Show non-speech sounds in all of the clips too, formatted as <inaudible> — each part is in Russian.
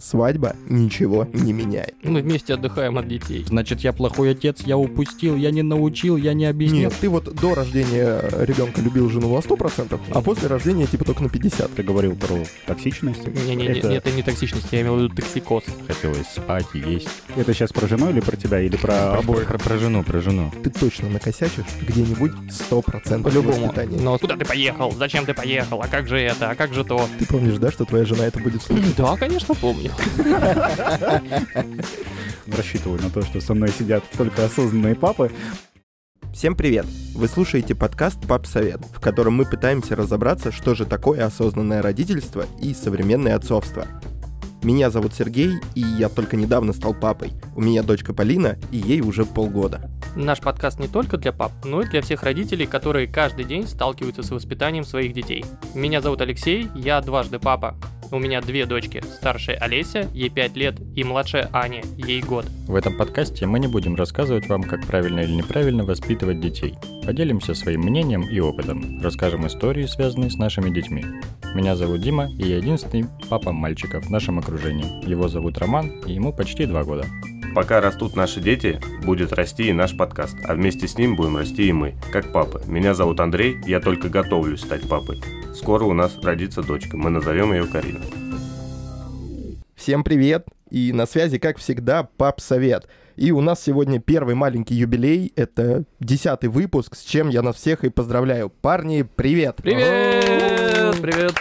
Свадьба ничего не меняет. Мы вместе отдыхаем от детей. Значит, я плохой отец, я упустил, я не научил, я не объяснил. Нет, ты вот до рождения ребенка любил жену на 100%, а после рождения типа только на 50. Ты говорил про токсичность. Не-не-не, это, это не токсичность, я имел в виду токсикоз. Хотелось спать и есть. это сейчас про жену или про тебя, или про обоих? Про, про жену, про жену. Ты точно накосячишь где-нибудь 100% По-любому. Но куда ты поехал? Зачем ты поехал? А как же это? А как же то? Ты помнишь, да, что твоя жена это будет слушать? Да, конечно, помню. <laughs> Рассчитываю на то, что со мной сидят только осознанные папы. Всем привет! Вы слушаете подкаст «Пап Совет», в котором мы пытаемся разобраться, что же такое осознанное родительство и современное отцовство. Меня зовут Сергей, и я только недавно стал папой. У меня дочка Полина, и ей уже полгода. Наш подкаст не только для пап, но и для всех родителей, которые каждый день сталкиваются с воспитанием своих детей. Меня зовут Алексей, я дважды папа. У меня две дочки. Старшая Олеся, ей 5 лет, и младшая Аня, ей год. В этом подкасте мы не будем рассказывать вам, как правильно или неправильно воспитывать детей. Поделимся своим мнением и опытом. Расскажем истории, связанные с нашими детьми. Меня зовут Дима, и я единственный папа мальчика в нашем окружении. Его зовут Роман, и ему почти два года. Пока растут наши дети, будет расти и наш подкаст, а вместе с ним будем расти и мы, как папы. Меня зовут Андрей, я только готовлюсь стать папой. Скоро у нас родится дочка, мы назовем ее Карина. Всем привет! И на связи, как всегда, Пап Совет. И у нас сегодня первый маленький юбилей, это десятый выпуск, с чем я нас всех и поздравляю. Парни, привет! Привет! Привет!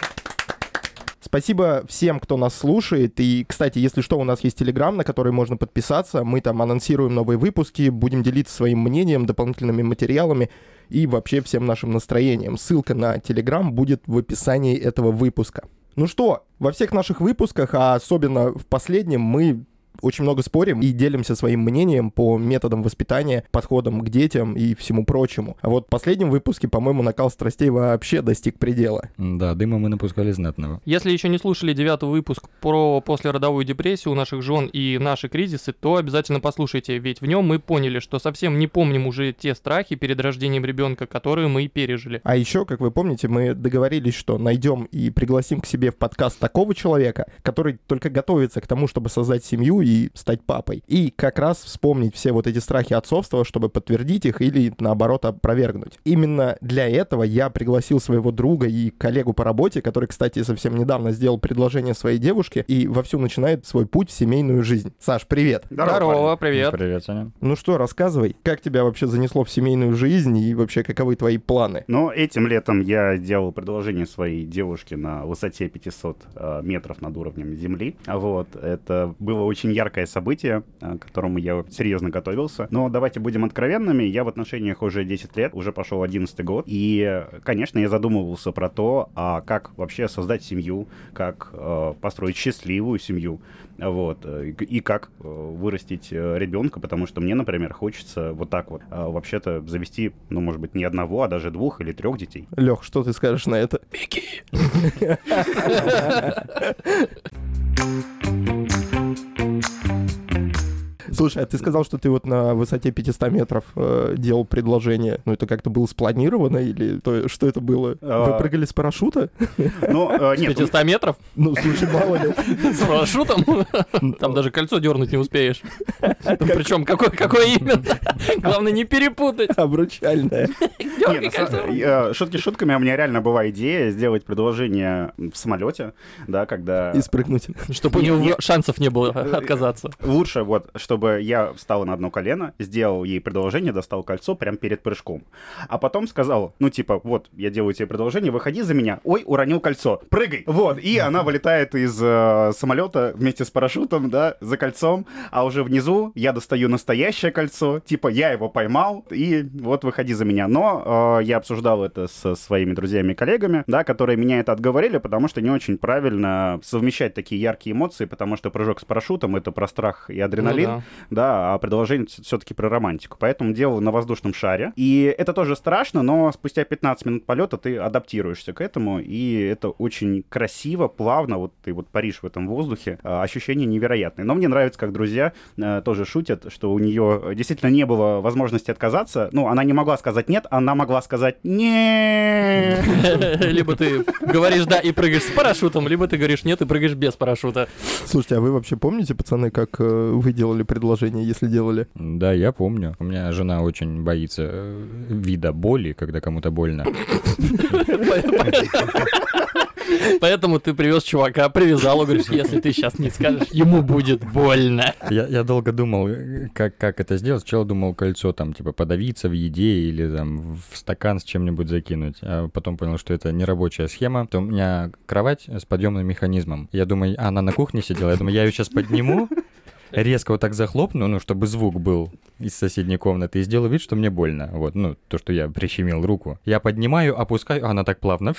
Спасибо всем, кто нас слушает. И, кстати, если что, у нас есть Телеграм, на который можно подписаться. Мы там анонсируем новые выпуски, будем делиться своим мнением, дополнительными материалами и вообще всем нашим настроением. Ссылка на Телеграм будет в описании этого выпуска. Ну что, во всех наших выпусках, а особенно в последнем, мы очень много спорим и делимся своим мнением по методам воспитания, подходам к детям и всему прочему. А вот в последнем выпуске, по-моему, накал страстей вообще достиг предела. Да, дыма мы напускали знатного. Если еще не слушали девятый выпуск про послеродовую депрессию у наших жен и наши кризисы, то обязательно послушайте, ведь в нем мы поняли, что совсем не помним уже те страхи перед рождением ребенка, которые мы пережили. А еще, как вы помните, мы договорились, что найдем и пригласим к себе в подкаст такого человека, который только готовится к тому, чтобы создать семью и стать папой. И как раз вспомнить все вот эти страхи отцовства, чтобы подтвердить их или, наоборот, опровергнуть. Именно для этого я пригласил своего друга и коллегу по работе, который, кстати, совсем недавно сделал предложение своей девушке и вовсю начинает свой путь в семейную жизнь. Саш, привет! Здорово, привет. Привет, Саня. Ну что, рассказывай, как тебя вообще занесло в семейную жизнь и вообще каковы твои планы? Но этим летом я сделал предложение своей девушке на высоте 500 э, метров над уровнем земли. Вот, это было очень яркое событие, э, к которому я серьезно готовился. Но давайте будем откровенными, я в отношениях уже 10 лет, уже пошел 11 год. И, конечно, я задумывался про то, а как вообще создать семью, как э, построить счастливую семью, вот, э, и, и как э, вырастить э, ребенка, потому что мне, например, хочется вот так вот э, вообще-то завести, ну, может быть, не одного, а даже двух или трех детей. Лех, что ты скажешь на это? <laughs> <laughs> Слушай, а ты сказал, что ты вот на высоте 500 метров э, делал предложение. Ну, это как-то было спланировано или то, что это было? Вы А. прыгали с парашюта? Ну, э, С нет, 500 метров? Ну, слушай, мало ли. С парашютом? Там даже кольцо дернуть не успеешь. <laughs> Причем какое, какое именно? Главное не перепутать. Кольцо. э, шутки шутками, а у меня реально была идея сделать предложение в самолете, да, когда И спрыгнуть. Чтобы у Не- него не- шансов не было отказаться. лучше вот, чтобы я встал на одно колено, сделал ей предложение, достал кольцо прямо перед прыжком, а потом сказал, ну типа, вот, я делаю тебе предложение, выходи за меня, ой, уронил кольцо, прыгай, вот, и она вылетает из э, самолета вместе с парашютом, да, за кольцом, а уже внизу я достаю настоящее кольцо, типа, я его поймал, и вот выходи за меня, но э, я обсуждал это со своими друзьями и коллегами, да, которые меня это отговорили, потому что не очень правильно совмещать такие яркие эмоции, потому что прыжок с парашютом — это про страх и адреналин, Ну да, а предложение все-таки про романтику. Поэтому делал на воздушном шаре. И это тоже страшно, но спустя 15 минут полета ты адаптируешься к этому, и это очень красиво, плавно, вот ты вот паришь в этом воздухе, а, ощущения невероятные. Но мне нравится, как друзья э, тоже шутят, что у нее действительно не было возможности отказаться. Ну, она не могла сказать нет, она могла сказать нет. <laughs> Либо ты говоришь да и прыгаешь с парашютом, либо ты говоришь нет и прыгаешь без парашюта. Слушайте, а вы вообще помните, пацаны, как э, вы делали предложение, если делали? Да, я помню. У меня жена очень боится э, вида боли, когда кому-то больно. Поэтому ты привез чувака, привязал, говоришь, если ты сейчас не скажешь, ему будет больно. Я, я долго думал, как, как это сделать. Сначала думал кольцо там, типа, подавиться в еде или там в стакан с чем-нибудь закинуть. А потом понял, что это не рабочая схема. То у меня кровать с подъемным механизмом. Я думаю, а, она на кухне сидела. Я думаю, я ее сейчас подниму, резко вот так захлопну, ну, чтобы звук был из соседней комнаты, и сделаю вид, что мне больно. Вот, ну, то, что я прищемил руку. Я поднимаю, опускаю, а она так плавно.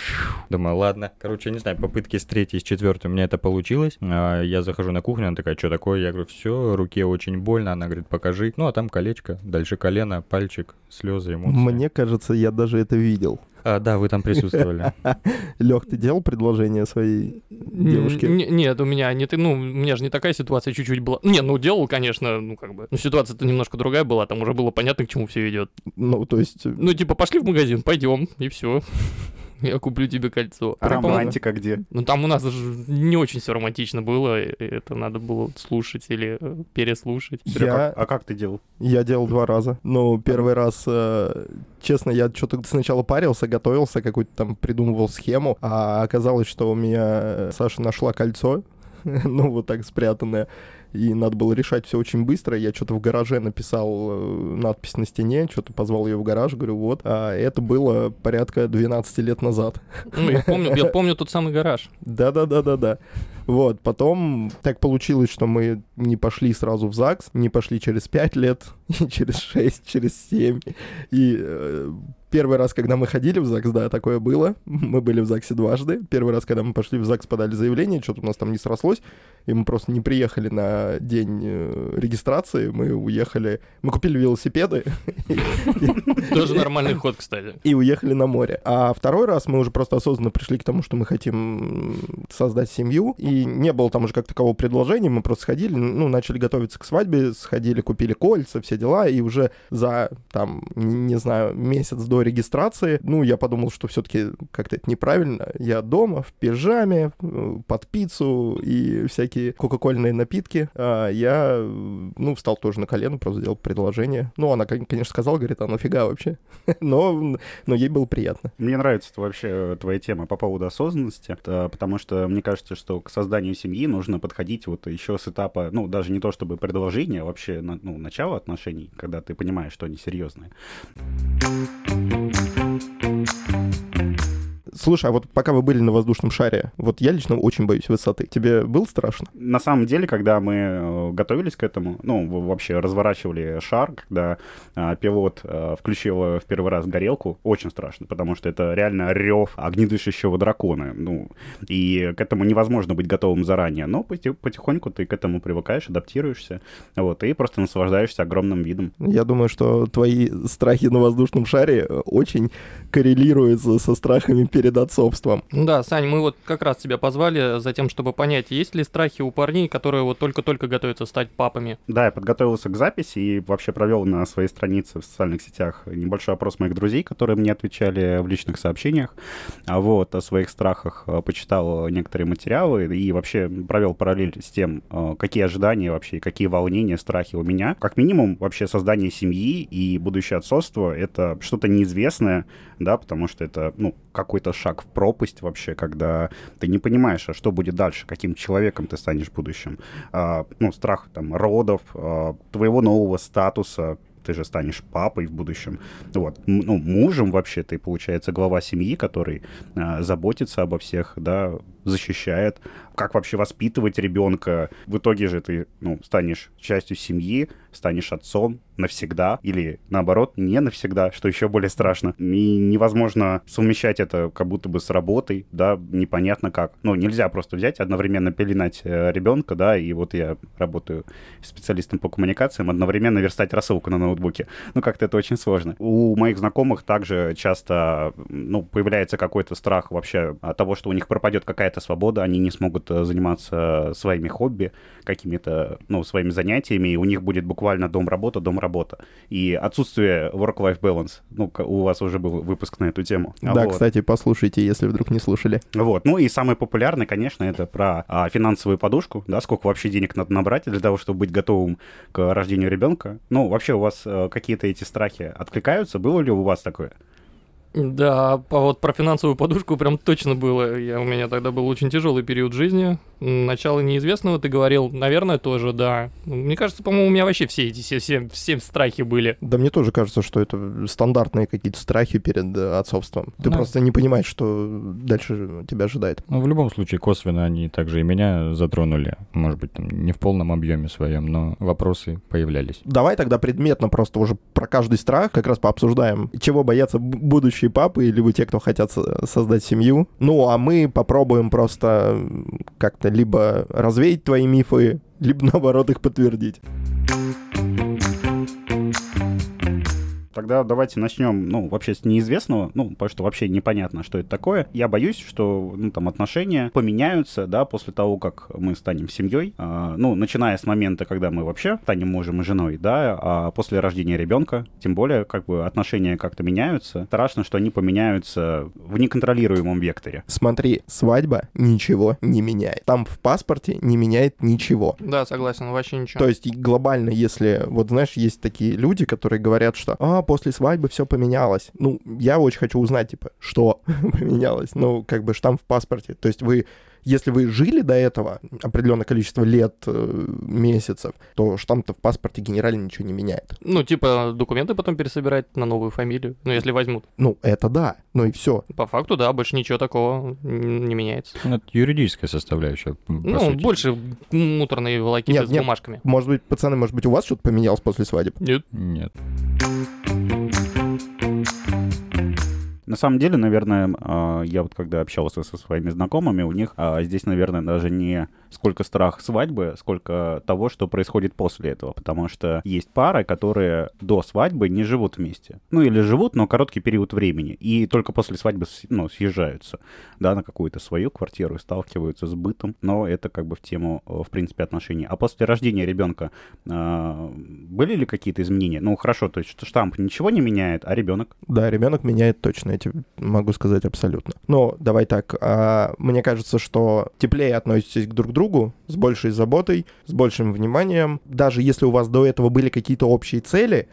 Думаю, ладно. Короче, не знаю, попытки с третьей, с четвертой у меня это получилось. А, я захожу на кухню, она такая, что такое? Я говорю, все, руке очень больно. Она говорит, покажи. Ну, а там колечко, дальше колено, пальчик, слезы, эмоции. Мне кажется, я даже это видел. А, да, вы там присутствовали. <laughs> Лех, ты делал предложение своей девушке? Н- Нет, у меня не ты, ну, у меня же не такая ситуация чуть-чуть была. Не, ну делал, конечно, ну как бы. Но ситуация-то немножко другая была, там уже было понятно, к чему все идет. Ну, то есть... Ну, типа, пошли в магазин, пойдем, и все. Я куплю тебе кольцо. А романтика где? Ну, там у нас же не очень все романтично было, это надо было слушать или э, переслушать. Я- а, а как ты делал? Я делал два раза. Ну, первый раз, э, честно, я что-то сначала парился, готовился, какую-то там придумывал схему, а оказалось, что у меня э, Саша нашла кольцо, <laughs> ну, вот так спрятанное, и надо было решать все очень быстро. Я что-то в гараже написал э, надпись на стене, что-то позвал ее в гараж, говорю, вот. А это было порядка 12 лет назад. Ну, я помню, я помню тот самый гараж. Да-да-да-да-да. Вот, потом так получилось, что мы не пошли сразу в ЗАГС, не пошли через 5 лет, <laughs> и через 6, через 7. И э, первый раз, когда мы ходили в ЗАГС, да, такое было. <laughs> Мы были в ЗАГСе дважды. Первый раз, когда мы пошли в ЗАГС, подали заявление, что-то у нас там не срослось, и мы просто не приехали на день э, регистрации, мы уехали, мы купили велосипеды <laughs> Тоже нормальный ход, кстати. и уехали на море. А второй раз мы уже просто осознанно пришли к тому, что мы хотим создать семью, и не было там уже как такового предложения, мы просто сходили, ну, начали готовиться к свадьбе, сходили, купили кольца, все дела, и уже за, там, не знаю, месяц до регистрации, ну, я подумал, что все-таки как-то это неправильно. Я дома, в пижаме, э, под пиццу и всякие кока-кольные напитки. А я, э, ну, встал тоже на колено, просто сделал предложение. Ну, она, кон- конечно, сказала, говорит, а нафига вообще? <laughs> Но, но ей было приятно. Мне нравится вообще э, твоя тема по поводу осознанности, потому что мне кажется, что к созданию семьи нужно подходить вот еще с этапа, ну, даже не то чтобы предложение, а вообще, ну, начало отношений, когда ты понимаешь, что они серьезные. Слушай, а вот пока вы были на воздушном шаре, вот я лично очень боюсь высоты. Тебе было страшно? На самом деле, когда мы э, готовились к этому, ну, вообще разворачивали шар, когда а, пилот а, включил э, в первый раз горелку, очень страшно, потому что это реально рев огнедышащего дракона. Ну, и к этому невозможно быть готовым заранее. Но поти- потихоньку ты к этому привыкаешь, адаптируешься, вот, и просто наслаждаешься огромным видом. Я думаю, что твои страхи на воздушном шаре очень коррелируются со страхами перед отцовством. Ну Да, Сань, мы вот как раз тебя позвали за тем, чтобы понять, есть ли страхи у парней, которые вот только-только готовятся стать папами. Да, я подготовился к записи и вообще провел на своей странице в социальных сетях небольшой опрос моих друзей, которые мне отвечали в личных сообщениях. А вот о своих страхах э, почитал некоторые материалы и вообще провел параллель с тем, э, какие ожидания вообще, какие волнения, страхи у меня. Как минимум, вообще создание семьи и будущее отцовство — это что-то неизвестное, да, потому что это, ну, какой-то шаг в пропасть вообще, когда ты не понимаешь, а что будет дальше, каким человеком ты станешь в будущем. А, ну, страх там родов, а, твоего нового статуса, ты же станешь папой в будущем. Вот. Ну, мужем вообще ты, получается, глава семьи, который а, заботится обо всех, да, защищает. как вообще воспитывать ребенка. В итоге же ты, ну, станешь частью семьи, станешь отцом навсегда или, наоборот, не навсегда, что еще более страшно. И невозможно совмещать это как будто бы с работой, да, непонятно как. Ну, нельзя просто взять, одновременно пеленать э, ребенка, да, и вот я работаю специалистом по коммуникациям, одновременно верстать рассылку на ноутбуке. Ну, как-то это очень сложно. У моих знакомых также часто, ну, появляется какой-то страх вообще от того, что у них пропадет какая-то свобода, они не смогут э, заниматься своими хобби, какими-то, ну, своими занятиями, и у них будет буквально дом-работа, дом-работа. И отсутствие work-life balance. Ну, у вас уже был выпуск на эту тему. Да, вот. кстати, послушайте, если вдруг не слушали. Вот. Ну и самый популярный, конечно, это про а, финансовую подушку, да, сколько вообще денег надо набрать для того, чтобы быть готовым к рождению ребенка. Ну, вообще у вас а, какие-то эти страхи откликаются? Было ли у вас такое? Да, а вот про финансовую подушку прям точно было. Я, у меня тогда был очень тяжелый период жизни. Начало неизвестного, ты говорил, наверное, тоже, да. Мне кажется, по-моему, у меня вообще все эти все, все, все страхи были. Да мне тоже кажется, что это стандартные какие-то страхи перед э, отцовством. Ты да. просто не понимаешь, что дальше тебя ожидает. Ну, в любом случае, косвенно они также и меня затронули. Может быть, там, не в полном объеме своем, но вопросы появлялись. Давай тогда предметно просто уже про каждый страх как раз пообсуждаем. Чего боятся будущие будущие папы, либо те, кто хотят создать семью. Ну, а мы попробуем просто как-то либо развеять твои мифы, <laughs> либо наоборот их подтвердить. Тогда давайте начнем, ну, вообще с неизвестного, ну, потому что вообще непонятно, что это такое. Я боюсь, что, ну, там, отношения поменяются, да, после того, как мы станем семьей. А, ну, начиная с момента, когда мы вообще станем мужем и женой, да, а после рождения ребенка, тем более, как бы, отношения как-то меняются. Страшно, что они поменяются в неконтролируемом векторе. Смотри, свадьба ничего не меняет. Там в паспорте не меняет ничего. Да, согласен, вообще ничего. То есть глобально, если, вот знаешь, есть такие люди, которые говорят, что, а, после свадьбы все поменялось. Ну, я очень хочу узнать, типа, что <laughs> поменялось. Ну, как бы штамп в паспорте. То есть вы если вы жили до этого определенное количество лет, э, месяцев, то штамп-то в паспорте генерально ничего не меняет. Ну, типа, документы потом пересобирать на новую фамилию, ну, если возьмут. Ну, это да, ну и все. По факту, да, больше ничего такого не меняется. Ну, это юридическая составляющая, Ну, сути. больше муторные волокиты нет, с нет, бумажками. Может быть, пацаны, может быть, у вас что-то поменялось после свадьбы? Нет. Нет. На самом деле, наверное, а, я вот когда общался со своими знакомыми, у них а, здесь, наверное, даже не сколько страх свадьбы, сколько того, что происходит после этого. Потому что есть пары, которые до свадьбы не живут вместе. Ну, или живут, но короткий период времени. И только после свадьбы ну, съезжаются да, на какую-то свою квартиру и сталкиваются с бытом. Но это как бы в тему, в принципе, отношений. А после рождения ребенка э, были ли какие-то изменения? Ну, хорошо, то есть штамп ничего не меняет, а ребенок? Да, ребенок меняет точно эти могу сказать абсолютно. Но давай так, а, мне кажется, что теплее относитесь к друг другу, с большей заботой, с большим вниманием. Даже если у вас до этого были какие-то общие цели,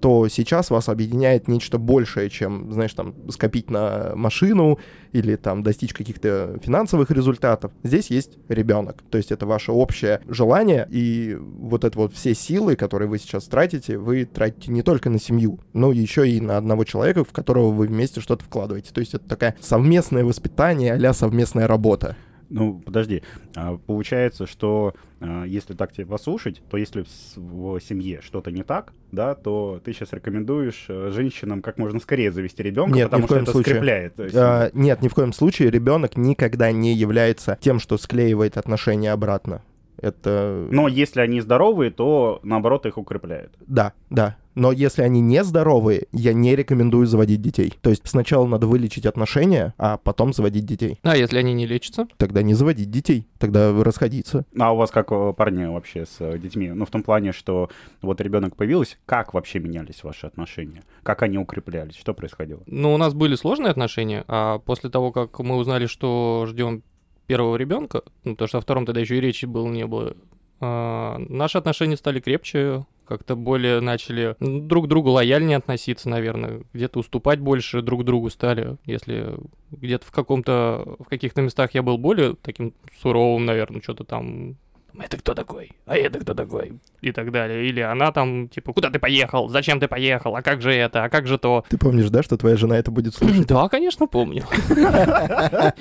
то сейчас вас объединяет нечто большее, чем, знаешь, там, скопить на машину или там достичь каких-то финансовых результатов. Здесь есть ребенок. То есть это ваше общее желание, и вот это вот все силы, которые вы сейчас тратите, вы тратите не только на семью, но еще и на одного человека, в которого вы вместе что-то вкладываете. То есть это такая совместное воспитание а совместная работа. Ну, подожди. А, получается, что а, если так тебя послушать, то если в семье что-то не так, да, то ты сейчас рекомендуешь э, женщинам как можно скорее завести ребенка, нет, потому что это случае. скрепляет. А, нет, ни в коем случае ребенок никогда не является тем, что склеивает отношения обратно. Это... Но если они здоровые, то наоборот их укрепляет. Да, да. Но если они не здоровые, я не рекомендую заводить детей. То есть сначала надо вылечить отношения, а потом заводить детей. А если они не лечатся? Тогда не заводить детей, тогда расходиться. А у вас как парни вообще с э, детьми? Ну, в том плане, что вот ребенок появился, как вообще менялись ваши отношения? Как они укреплялись? Что происходило? Ну, у нас были сложные отношения, а после того, как мы узнали, что ждем первого ребенка, ну, потому что о втором тогда еще и речи было не было, а, наши отношения стали крепче, как-то более начали друг к другу лояльнее относиться, наверное, где-то уступать больше друг другу стали, если где-то в каком-то, в каких-то местах я был более таким суровым, наверное, что-то там это кто такой? А это кто такой? И так далее. Или она там, типа, куда ты поехал? Зачем ты поехал? А как же это? А как же то? Ты помнишь, да, что твоя жена это будет слушать? Да, конечно, помню. <laughs>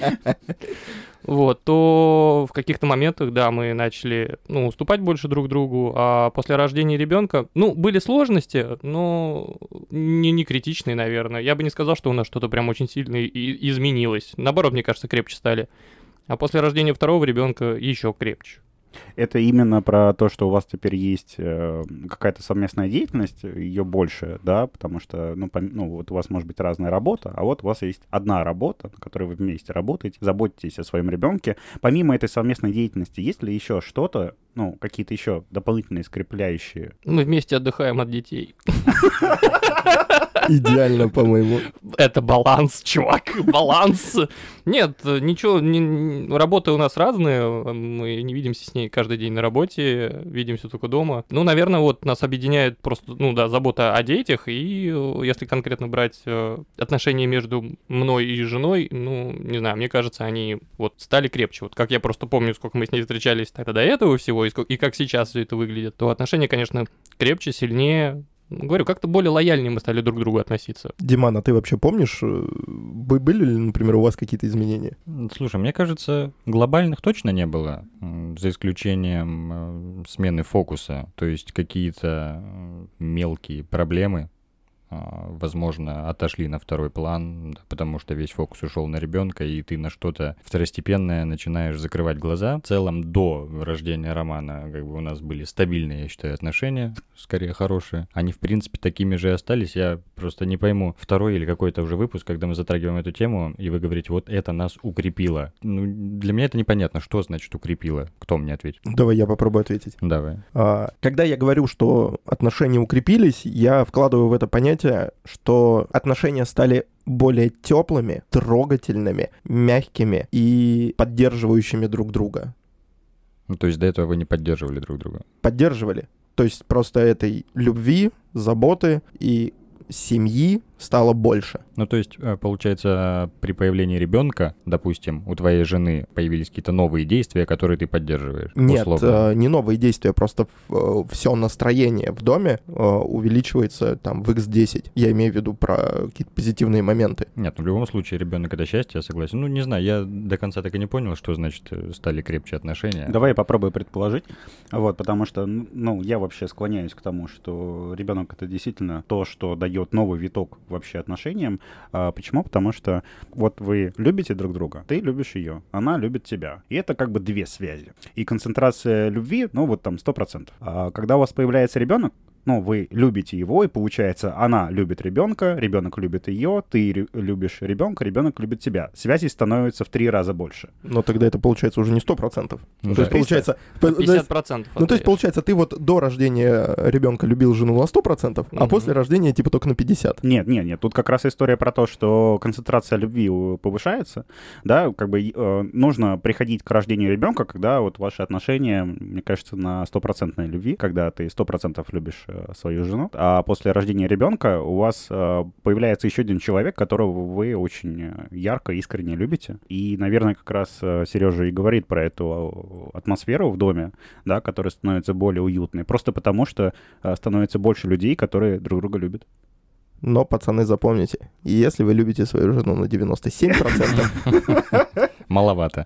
вот, то в каких-то моментах, да, мы начали, ну, уступать больше друг другу, а после рождения ребенка, ну, были сложности, но не, не критичные, наверное. Я бы не сказал, что у нас что-то прям очень сильно изменилось. Наоборот, мне кажется, крепче стали. А после рождения второго ребенка еще крепче. Это именно про то, что у вас теперь есть э, какая-то совместная деятельность, ее больше, да, потому что, ну, пом- ну, вот у вас может быть разная работа, а вот у вас есть одна работа, на которой вы вместе работаете, заботитесь о своем ребенке. Помимо этой совместной деятельности, есть ли еще что-то, ну, какие-то еще дополнительные скрепляющие? Мы вместе отдыхаем от детей. <laughs> Идеально, по-моему. Это баланс, чувак, баланс. Нет, ничего, не- работы у нас разные, мы не видимся с ней каждый день на работе, видимся только дома. Ну, наверное, вот нас объединяет просто, ну да, забота о детях, и если конкретно брать э, отношения между мной и женой, ну, не знаю, мне кажется, они вот стали крепче. Вот как я просто помню, сколько мы с ней встречались тогда до этого всего, и, ск- и как сейчас все это выглядит, то отношения, конечно, крепче, сильнее. Говорю, как-то более лояльнее мы стали друг к другу относиться. Диман, а ты вообще помнишь, э, бы- были ли, например, у вас какие-то изменения? Слушай, мне кажется, глобальных точно не было, за исключением э, смены фокуса. То есть какие-то мелкие проблемы, возможно, отошли на второй план, потому что весь фокус ушел на ребенка, и ты на что-то второстепенное начинаешь закрывать глаза. В целом, до рождения романа как бы у нас были стабильные, я считаю, отношения, скорее хорошие. Они, в принципе, такими же и остались. Я просто не пойму, второй или какой-то уже выпуск, когда мы затрагиваем эту тему, и вы говорите, вот это нас укрепило. Ну, для меня это непонятно, что значит укрепило. Кто мне ответит? Давай я попробую ответить. Давай. А, Когда я говорю, что отношения укрепились, я вкладываю в это понятие, что отношения стали более теплыми, трогательными, мягкими и поддерживающими друг друга. Ну, то есть до этого вы не поддерживали друг друга. Поддерживали. То есть просто этой любви, заботы и семьи стало больше. Ну, то есть, э, получается, при появлении ребенка, допустим, у твоей жены появились какие-то новые действия, которые ты поддерживаешь. Нет, условно. э, не новые действия, просто все настроение в доме э, увеличивается там в x10. Я имею в виду про какие-то позитивные моменты. Нет, ну в любом случае ребенок это счастье, я согласен. Ну, не знаю, я до конца так и не понял, что значит э, стали крепче отношения. Давай я попробую предположить, вот, потому что, ну, я вообще склоняюсь к тому, что ребенок это действительно то, что дает новый виток вообще отношениям. А, почему? Потому что вот вы любите друг друга, ты любишь ее, она любит тебя. И это как бы две связи. И концентрация любви, ну, вот там 100%. А когда у вас появляется ребенок, ну, вы любите его, и получается, она любит ребенка, ребенок любит ее, ты любишь ребенка, ребенок любит тебя. Связей становится в три раза больше. Но тогда это получается уже не 100%. Ну то есть да. получается... п- то есть- 50% Ну, то есть, отдаёшь. получается, ты вот до рождения ребенка любил жену на 100%, а Мгм. после рождения типа только на 50%. Нет, нет, нет. Тут как раз история про то, что концентрация любви повышается, да, как бы э, нужно приходить к рождению ребенка, когда вот ваши отношения, мне кажется, на стопроцентной любви, когда ты сто процентов любишь свою жену, а после рождения ребенка у вас э, появляется еще один человек, которого вы очень э, ярко, искренне любите. И, наверное, как раз э, Сережа и говорит про эту э, атмосферу в доме, да, которая становится более уютной, просто потому что э, становится больше людей, которые друг друга любят. Но, пацаны, запомните, если вы любите свою жену на 97%, <laughs> Маловато.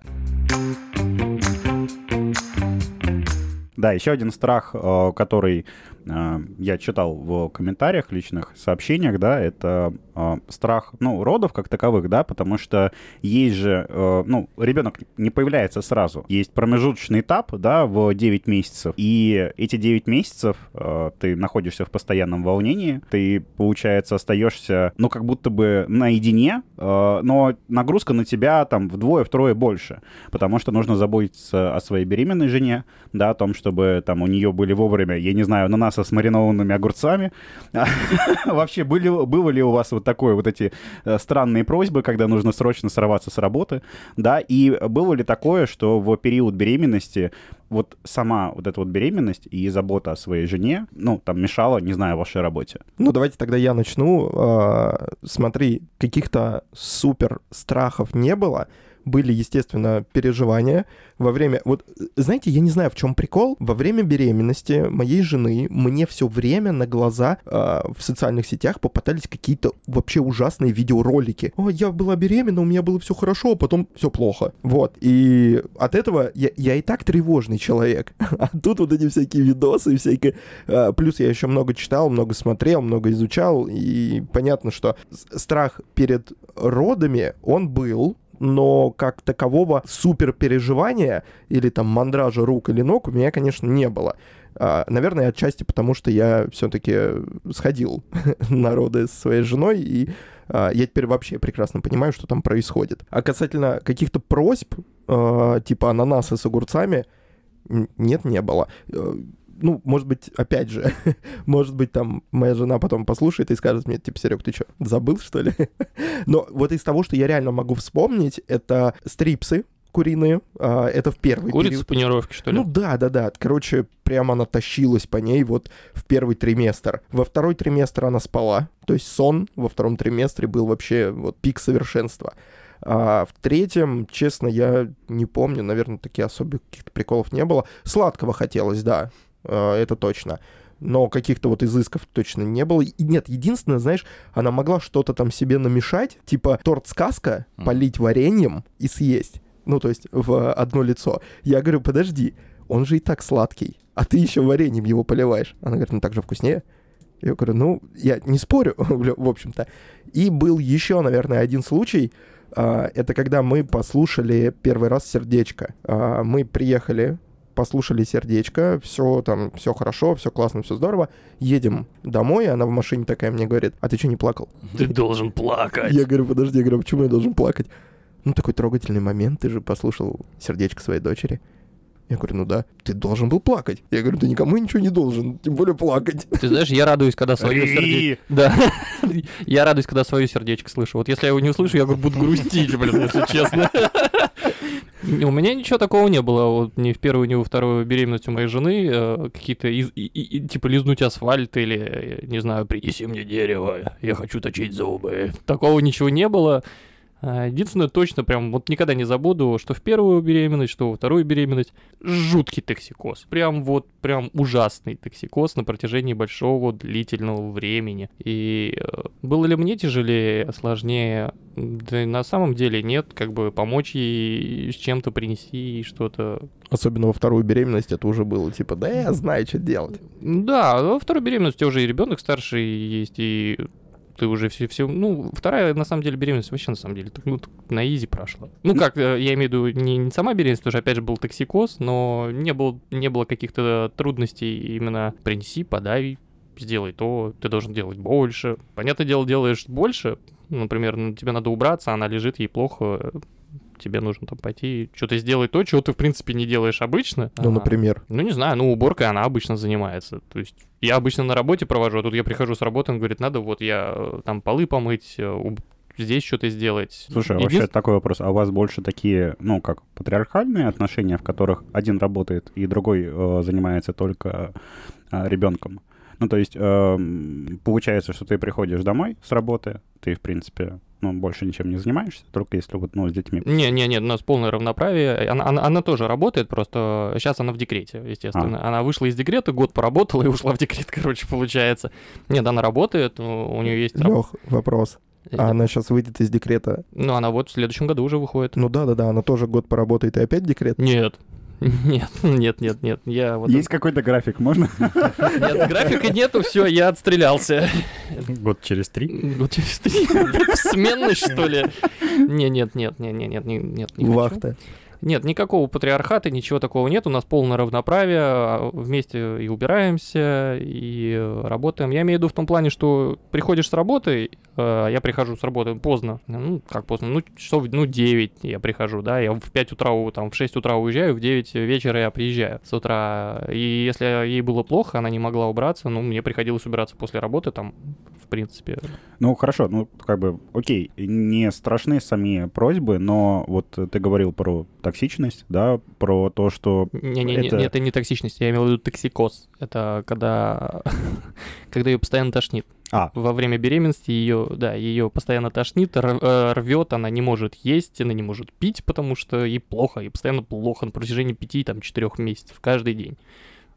Да, еще один страх, э, который э, я читал в комментариях, личных сообщениях, да, это э, страх, ну, родов как таковых, да, потому что есть же, э, ну, ребенок не появляется сразу. Есть промежуточный этап, да, в 9 месяцев, и эти 9 месяцев э, ты находишься в постоянном волнении, ты, получается, остаешься, ну, как будто бы наедине, э, но нагрузка на тебя там вдвое-втрое больше, потому что нужно заботиться о своей беременной жене, да, о том, чтобы там у нее были вовремя, я не знаю, ананасы с маринованными огурцами. <laughs> Вообще, были, было ли у вас вот такое, вот эти э, странные просьбы, когда нужно срочно сорваться с работы, да, и было ли такое, что в период беременности вот сама вот эта вот беременность и забота о своей жене, ну, там, мешала, не знаю, вашей работе? ну давайте тогда я начну. А, Смотри, каких-то супер страхов не было. Были, естественно, переживания во время... Вот, знаете, я не знаю, в чем прикол. Во время беременности моей жены мне все время на глаза э, в социальных сетях попадались какие-то вообще ужасные видеоролики. О, я была беременна, у меня было все хорошо, а потом все плохо. Вот. И от этого я, я и так тревожный человек. <laughs> А тут вот эти всякие видосы, всякие... Э, плюс я еще много читал, много смотрел, много изучал. И понятно, что страх перед родами, он был, но как такового супер переживания или там мандража рук или ног у меня, конечно, не было. А, наверное, отчасти потому, что я все-таки сходил <laughs> на роды со своей женой, и а, я теперь вообще прекрасно понимаю, что там происходит. А касательно каких-то просьб, а, типа ананасы с огурцами, нет, не было ну, может быть, опять же, <laughs> может быть, там моя жена потом послушает и скажет мне, типа, Серег, ты что, забыл, что ли? <laughs> Но вот из того, что я реально могу вспомнить, это стрипсы, куриные. А, это в первый Курица период. панировки, что ли? Ну да, да, да. Короче, прямо она тащилась по ней вот в первый триместр. Во второй триместр она спала. То есть сон во втором триместре был вообще вот пик совершенства. А в третьем, честно, я не помню, наверное, таких особых каких-то приколов не было. Сладкого хотелось, да. Э, это точно. Но каких-то вот изысков точно не было. И нет, единственное, знаешь, она могла что-то там себе намешать, типа торт-сказка, полить вареньем и съесть. Ну, то есть в одно лицо. Я говорю, подожди, он же и так сладкий, а ты еще вареньем его поливаешь. Она говорит, ну так же вкуснее. Я говорю, ну, я не спорю, <laughs> в общем-то. И был еще, наверное, один случай. А, это когда мы послушали первый раз сердечко. А, мы приехали послушали сердечко, все там, все хорошо, все классно, все здорово. Едем домой, она в машине такая мне говорит, а ты что, не плакал? Ты <laughs> должен плакать. Я говорю, подожди, я говорю, почему я должен плакать? Ну, такой трогательный момент, ты же послушал сердечко своей дочери. Я говорю, ну да, ты должен был плакать. Я говорю, ты никому ничего не должен, тем более плакать. Ты знаешь, я радуюсь, когда свое сердечко... Да. Я радуюсь, когда свое сердечко слышу. Вот если я его не услышу, я буду грустить, блин, если честно. У меня ничего такого не было. Вот ни в первую, ни во вторую беременность у моей жены э, какие-то из, и, и, типа лизнуть асфальт или, не знаю, принеси мне дерево, я хочу точить зубы. Такого ничего не было. А, единственное, точно прям вот никогда не забуду, что в первую беременность, что во вторую беременность жуткий токсикоз. Прям вот, прям ужасный токсикоз на протяжении большого длительного времени. И э, было ли мне тяжелее, сложнее? Да на самом деле нет, как бы помочь ей с чем-то принести что-то. Особенно во вторую беременность это уже было типа, да я знаю, что делать. Да, во второй беременности уже и ребенок старший есть, и ты уже все, все, ну, вторая, на самом деле, беременность вообще, на самом деле, ну, на изи прошла. Ну, как, э, я имею в виду, не, не сама беременность, потому что, опять же, был токсикоз, но не было, не было каких-то трудностей именно принеси, подай, сделай то, ты должен делать больше. Понятное дело, делаешь больше, например, ну, тебе надо убраться, она лежит, ей плохо, тебе нужно там пойти что-то сделать то, чего ты, в принципе, не делаешь обычно. Ну, а, например? Ну, не знаю, ну, уборкой она обычно занимается. То есть я обычно на работе провожу, а тут я прихожу с работы, он говорит, надо вот я э, там полы помыть, э, здесь что-то сделать. Слушай, а Един... вообще такой вопрос. А у вас больше такие, ну, как патриархальные отношения, в которых один работает и другой э, занимается только э, ребенком? Ну, то есть, э, получается, что ты приходишь домой с работы, ты, в принципе, ну, больше ничем не занимаешься, только если вот, ну, с детьми. Не-не-не, у нас полное равноправие. Она, она, она тоже работает, просто сейчас она в декрете, естественно. А. Она вышла из декрета, год поработала и <laughs> ушла в декрет, короче, получается. Нет, она работает, у нее есть... Лех, вопрос. А она сейчас выйдет из декрета? Ну, она вот в следующем году уже выходит. Ну да-да-да, она тоже год поработает и опять декрет? Нет, <laughs> нет, нет, нет, нет. Я вот Есть какой-то график, можно? Нет, графика нету, все, я отстрелялся. Год через три? Год через три? <laughs> Сменность, что ли? Не, нет, нет, нет, нет, нет, нет, не Вахта. Нет, никакого патриархата, ничего такого нет. У нас полное равноправие. А, вместе и убираемся, и работаем. Я имею в виду в том плане, что приходишь с работы, а, я прихожу с работы поздно. Ну, как поздно? Ну, часов, ну, 9 я прихожу, да. Я в 5 утра, там, в 6 утра уезжаю, в 9 вечера я приезжаю с утра. И если ей было плохо, она не могла убраться, ну, мне приходилось убираться после работы, там, в принципе. Ну, хорошо, ну, как бы, окей, не страшны сами просьбы, но вот ты говорил про токсичность, да, про то, что... Не-не-не, это... это не токсичность, я имел в виду токсикоз. Это когда, <laughs> когда ее постоянно тошнит. А. Во время беременности ее, да, ее постоянно тошнит, р- э, рвет, она не может есть, она не может пить, потому что ей плохо, ей постоянно плохо на протяжении пяти, там, четырех месяцев, каждый день.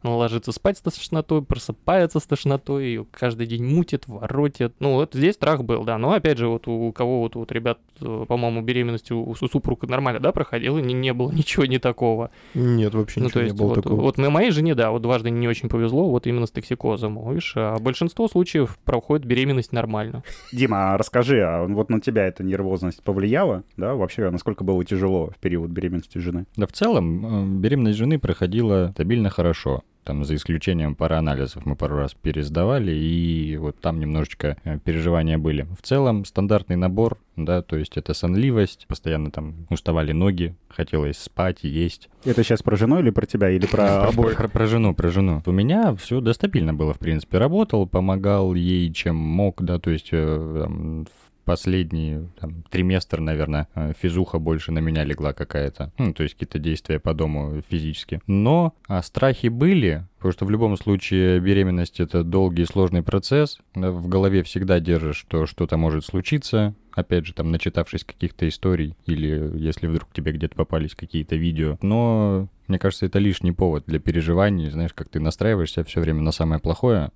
Она ложится спать с тошнотой, просыпается с тошнотой, ее каждый день мутит, воротит. Ну, вот здесь страх был, да. Но опять же, вот у кого вот, вот ребят, э, по-моему, беременность у, у супруга нормально, да, проходила, не, не было <laughs> ничего не такого. Нет, вообще Ну, ничего то есть, не было вот, такого. вот мо- моей жене, да, вот дважды не очень повезло, вот именно с токсикозом, видишь, а большинство случаев проходит беременность нормально. Дима, а расскажи, а вот на тебя эта нервозность повлияла, да, вообще, насколько было тяжело в период беременности жены? Да в целом, э, беременность жены проходила стабильно хорошо. Там, за исключением пары анализов мы пару раз пересдавали, и вот там немножечко э, переживания были. В целом, стандартный набор, да, то есть это сонливость, постоянно там уставали ноги, хотелось спать есть. Это сейчас про жену или про тебя, или про <laughs> обоих? Про, про жену, про жену. У меня все достабильно было, в принципе. Работал, помогал ей, чем мог, да, то есть э, там, в последний там, триместр, наверное, э, физуха больше на меня легла какая-то. Ну, то есть какие-то действия по дому физически. Но а, страхи были, потому что в любом случае беременность — это долгий и сложный процесс. В голове всегда держишь, что что-то может случиться. Опять же, там, начитавшись каких-то историй, или если вдруг тебе где-то попались какие-то видео. Но мне кажется, это лишний повод для переживаний. Знаешь, как ты настраиваешься все время на самое плохое,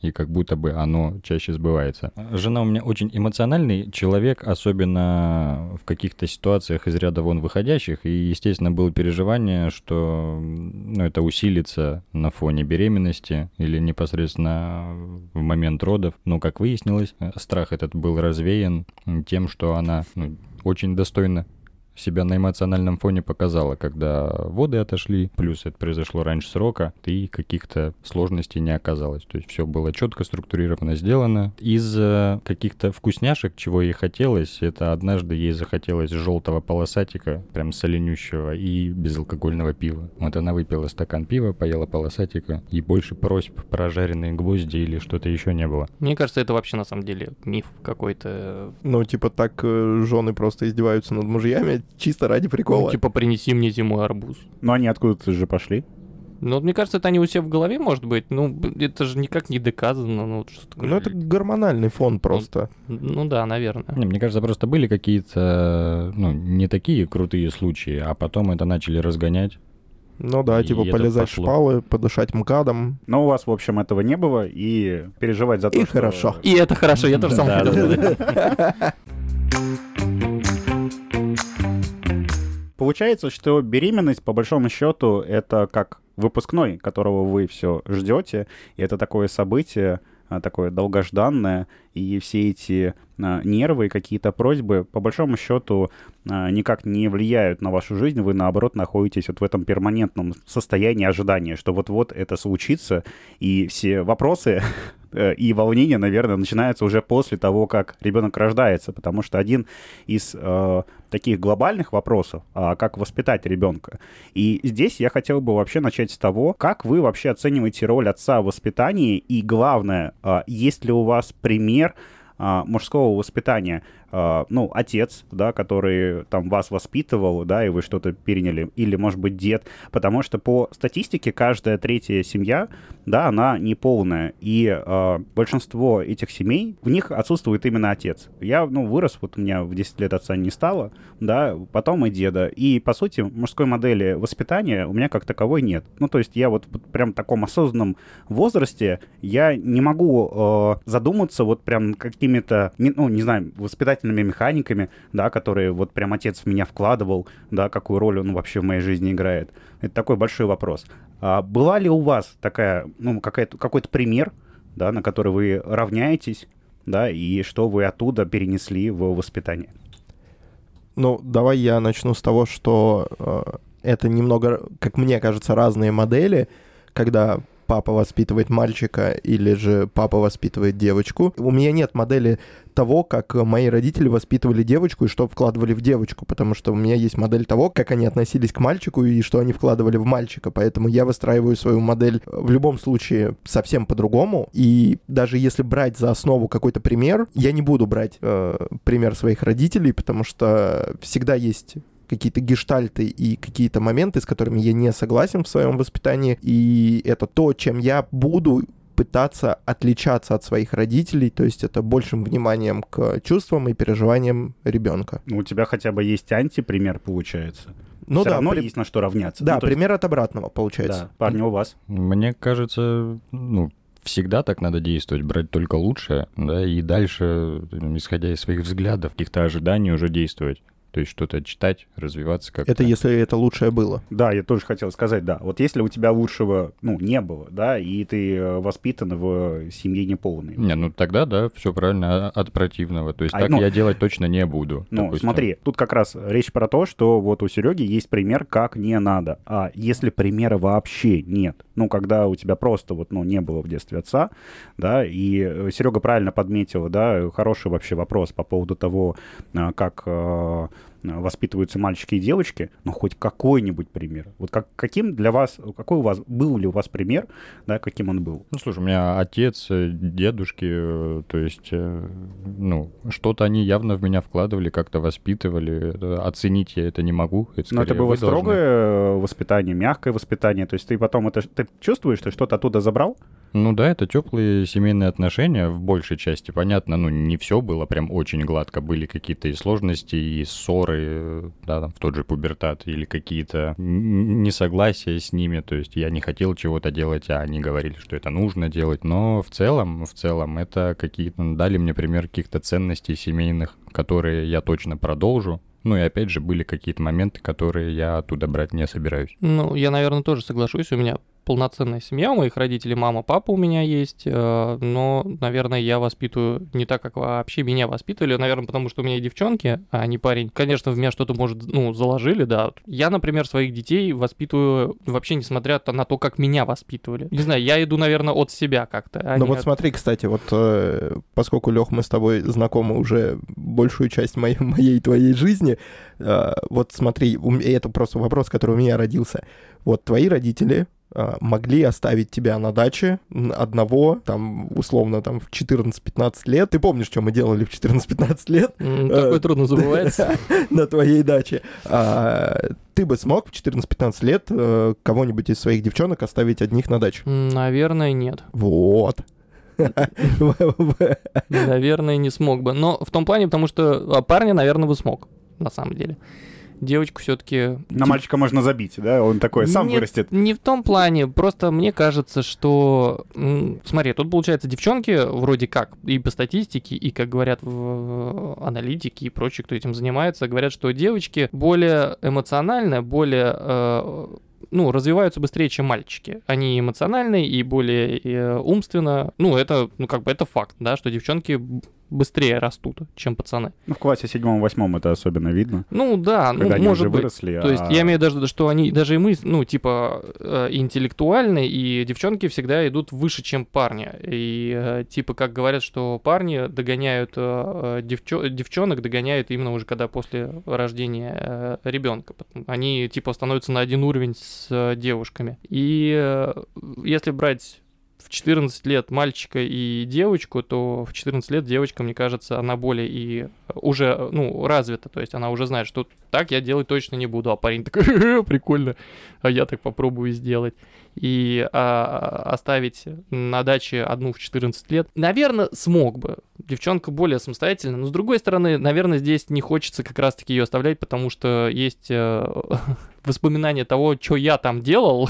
и как будто бы оно чаще сбывается. Жена у меня очень эмоциональный человек, особенно в каких-то ситуациях из ряда вон выходящих, и, естественно, было переживание, что ну, это усилится на фоне беременности или непосредственно в момент родов. Но, как выяснилось, страх этот был развеян тем, что она ну, очень достойно себя на эмоциональном фоне показала, когда воды отошли, плюс это произошло раньше срока, и каких-то сложностей не оказалось. То есть все было четко, структурировано сделано. Из э, каких-то вкусняшек, чего ей хотелось, это однажды ей захотелось желтого полосатика, прям соленющего, и безалкогольного пива. Вот она выпила стакан пива, поела полосатика, и больше просьб про жареные гвозди или что-то еще не было. Мне кажется, это вообще на самом деле миф какой-то. Ну, типа так э, жены просто издеваются над мужьями чисто ради прикола. Ну, типа, принеси мне зимой арбуз. Но они откуда-то же пошли. Ну, вот мне кажется, это они у себя в голове, может быть. Ну, это же никак не доказано. Ну, вот что такое. Ну, это гормональный фон просто. Ну да, наверное. Не, мне кажется, просто были какие-то, ну, не такие крутые случаи, а потом это начали разгонять. Ну да, И типа полезать в пошло. шпалы, подышать мкадом. Но у вас, в общем, этого не было, и переживать за то, И что- хорошо. И это хорошо, я тоже сам хотел. <laughs> Получается, что беременность, по большому счету, это как выпускной, которого вы все ждете, и это такое событие, а, такое долгожданное, и все эти а, нервы и какие-то просьбы, по большому счету, а, никак не влияют на вашу жизнь, вы, наоборот, находитесь вот в этом перманентном состоянии ожидания, что вот-вот это случится, и все вопросы <laughs> и волнения, наверное, начинаются уже после того, как ребенок рождается, потому что один из э, таких глобальных вопросов, а как воспитать ребенка. И здесь я хотел бы вообще начать с того, как вы вообще оцениваете роль отца в воспитании, и главное, а, есть ли у вас пример а, мужского воспитания, а, ну, отец, да, который там вас воспитывал, да, и вы что-то переняли, или, может быть, дед, потому что по статистике каждая третья семья, да, она неполная, и а, большинство этих семей, в них отсутствует именно отец. Я, ну, вырос, вот у меня в 10 лет отца не стало, да, потом и деда, и, по сути, мужской модели воспитания у меня как таковой нет. Ну, то есть я вот прям в таком осознанном возрасте, я не могу э, задуматься вот прям какими-то, ну, не знаю, воспитательными механиками, да, которые вот прям отец в меня вкладывал, да, какую роль он вообще в моей жизни играет. Это такой большой вопрос. А была ли у вас такая, ну, какая-то, какой-то пример, да, на который вы равняетесь, да, и что вы оттуда перенесли в воспитание? Ну, давай я начну с того, что э, это немного, как мне кажется, разные модели, когда папа воспитывает мальчика или же папа воспитывает девочку. У меня нет модели того, как мои родители воспитывали девочку и что вкладывали в девочку, потому что у меня есть модель того, как они относились к мальчику и что они вкладывали в мальчика, поэтому я выстраиваю свою модель в любом случае совсем по-другому, и даже если брать за основу какой-то пример, я не буду брать э, пример своих родителей, потому что всегда есть какие-то гештальты и какие-то моменты, с которыми я не согласен в своем воспитании, и это то, чем я буду пытаться отличаться от своих родителей, то есть это большим вниманием к чувствам и переживаниям ребенка. Ну, у тебя хотя бы есть антипример, получается. Ну Все да, равно при- есть на что равняться. да, Ну, то есть- пример от обратного получается. Да, парни, у вас. Мне кажется, ну, всегда так надо действовать, брать только лучшее, да, и дальше, исходя из своих взглядов, каких-то ожиданий уже действовать. То есть что-то читать, развиваться как-то. Это если это лучшее было. Да, я тоже хотел сказать, да. Вот если у тебя лучшего, ну, не было, да, и ты э, воспитан в семье неполной. Не, ну тогда, да, все правильно, а- от противного. То есть А, так ну- я делать точно не буду. Ну, допустим. смотри, тут как раз речь про то, что вот у Сереги есть пример, как не надо. А если примера вообще нет, ну, когда у тебя просто вот, ну, не было в детстве отца, да, и Серега правильно подметил, да, хороший вообще вопрос по поводу того, а, как э, воспитываются мальчики и девочки, ну, хоть какой-нибудь пример. Вот как, каким для вас, какой у вас, был ли у вас пример, да, каким он был? Ну, слушай, у меня отец, э, дедушки, э, то есть, э, ну, что-то они явно в меня вкладывали, как-то воспитывали. Э, Оценить я это не могу. Это, Но это было должны. строгое э, воспитание, мягкое воспитание. То есть ты потом это... Ты чувствуешь, что что-то оттуда забрал? Ну да, это теплые семейные отношения в большей части. Понятно, ну не все было прям очень гладко. Были какие-то и сложности, и ссоры, э, да, там, в тот же пубертат, или какие-то несогласия с ними. То есть я не хотел чего-то делать, а они говорили, что это нужно делать. Но в целом, в целом, это какие-то дали мне пример каких-то ценностей семейных, которые я точно продолжу. Ну и опять же были какие-то моменты, которые я оттуда брать не собираюсь. Ну, я, наверное, тоже соглашусь. У меня полноценная семья, у моих родителей мама, папа у меня есть, э, но, наверное, я воспитываю не так, как вообще меня воспитывали, наверное, потому что у меня и девчонки, а не парень. Конечно, в меня что-то, может, ну, заложили, да. Я, например, своих детей воспитываю вообще несмотря на то, как меня воспитывали. Не знаю, я иду, наверное, от себя как-то. а Ну вот от- смотри, кстати, вот э, поскольку, Лех, мы с тобой знакомы уже большую часть моей, <laughs> моей твоей жизни, э, вот смотри, это просто вопрос, который у меня родился. Вот твои родители могли оставить тебя на даче одного, там, условно, там, в 14-15 лет. Ты помнишь, что мы делали в 14-15 лет Такое Э, трудно забывается. <laughs> на твоей даче? А, Ты бы смог в 14-15 лет э, кого-нибудь из своих девчонок оставить одних на даче? Наверное, нет. Вот. <laughs> Наверное, не смог бы. Но в том плане, потому что а, парня, наверное, бы смог, на самом деле. Девочку все-таки... На мальчика можно забить, да? Он такой сам Нет, вырастет. Не в том плане, просто мне кажется, что... Смотри, тут получается девчонки вроде как и по статистике, и как говорят в аналитике и прочие, кто этим занимается, говорят, что девочки более эмоционально, более э, ну, развиваются быстрее, чем мальчики. Они эмоциональные и более э, умственно. Ну, это, ну, как бы это факт, да, что девчонки быстрее растут, чем пацаны. Ну, в классе седьмом-восьмом это особенно видно. Ну, да, ну, Когда они может уже быть. выросли. То есть а- я имею в виду, что они, даже и мы, ну, типа, э, интеллектуальны, и девчонки всегда идут выше, чем парни. И, э, типа, как говорят, что парни догоняют, девчо- девчонок догоняют именно уже когда после рождения ребенка. Они, типа, становятся на один уровень с э, девушками. И э, если брать 14 лет мальчика и девочку, то в 14 лет девочка, мне кажется, она более и уже, ну, развита, то есть она уже знает, что так я делать точно не буду, а парень такой, «Хе-хе, прикольно, а я так попробую сделать. И а, оставить на даче одну в 14 лет, наверное, смог бы. Девчонка более самостоятельна, но с другой стороны, наверное, здесь не хочется как раз-таки ее оставлять, потому что есть э, <laughs> воспоминания того, что я там делал,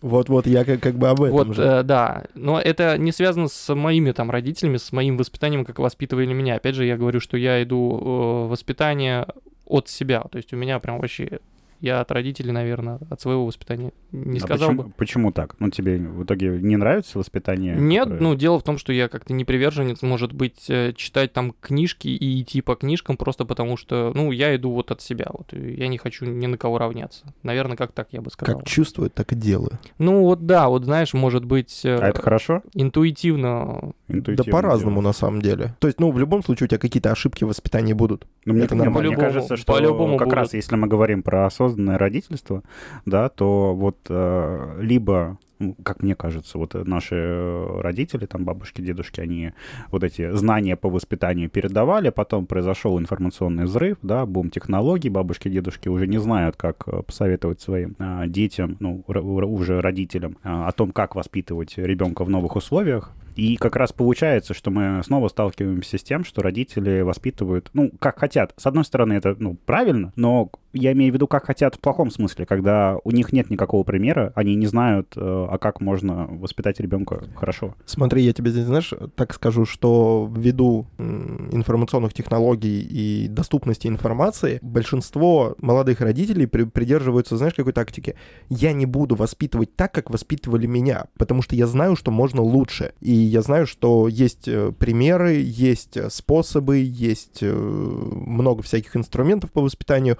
Вот-вот, я как, как бы об этом вот, же. э, да. Но это не связано с моими там родителями, с моим воспитанием, как воспитывали меня. Опять же, я говорю, что я иду э, воспитание от себя. То есть у меня прям вообще... Я от родителей, наверное, от своего воспитания не А сказал почему, бы. почему так? Ну, тебе в итоге не нравится воспитание? Нет, которое- ну дело в том, что я как-то не приверженец, может быть, э, читать там книжки и идти по книжкам просто потому что, ну, я иду вот от себя, вот, я не хочу ни на кого равняться. Наверное, как так я бы сказал. Как чувствую, так и делаю. Ну вот да, вот знаешь, может быть, э, А это хорошо? интуитивно Интуитивно да по-разному на самом деле. То есть, ну, в любом случае у тебя какие-то ошибки в воспитании будут. Ну, мне, Это мне По-любому- кажется, что по-любому как будут. раз если мы говорим про осознанное родительство, да, то вот э, либо как мне кажется, вот наши э, родители, там бабушки, дедушки, они вот эти знания по воспитанию передавали, потом произошел информационный взрыв, да, бум технологий, бабушки, дедушки уже не знают, как э, посоветовать своим а, детям, ну, уже родителям, а, о том, как воспитывать ребенка в новых условиях, и как раз получается, что мы снова сталкиваемся с тем, что родители воспитывают, ну, как хотят. С одной стороны, это, ну, правильно, но я имею в виду, как хотят в плохом смысле, когда у них нет никакого примера, они не знают, э, а как можно воспитать ребенка хорошо. Смотри, я тебе здесь, знаешь, так скажу, что ввиду информационных технологий и доступности информации, большинство молодых родителей при придерживаются, знаешь, какой тактики? Я не буду воспитывать так, как воспитывали меня, потому что я знаю, что можно лучше. И я знаю, что есть э, примеры, есть способы, есть э, много всяких инструментов по воспитанию,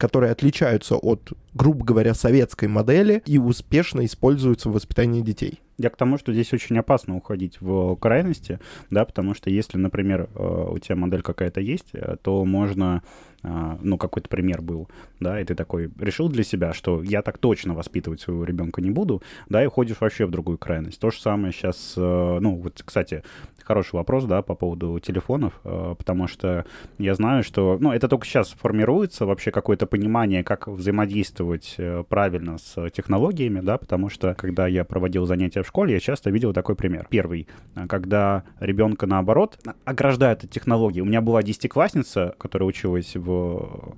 которые отличаются от, грубо говоря, советской модели и успешно используются в воспитании детей. Я к тому, что здесь очень опасно уходить в крайности, да, потому что если, например, э, у тебя модель какая-то есть, э, то можно а, ну, какой-то пример был, да, и ты такой решил для себя, что я так точно воспитывать своего ребенка не буду, да, и уходишь вообще в другую крайность. То же самое сейчас, э, ну, вот, кстати, хороший вопрос, да, по поводу телефонов, э, потому что я знаю, что, ну, это только сейчас формируется вообще какое-то понимание, как взаимодействовать э, правильно с технологиями, да, потому что, когда я проводил занятия в школе, я часто видел такой пример. Первый, когда ребенка, наоборот, ограждают от технологий. У меня была десятиклассница, которая училась в э,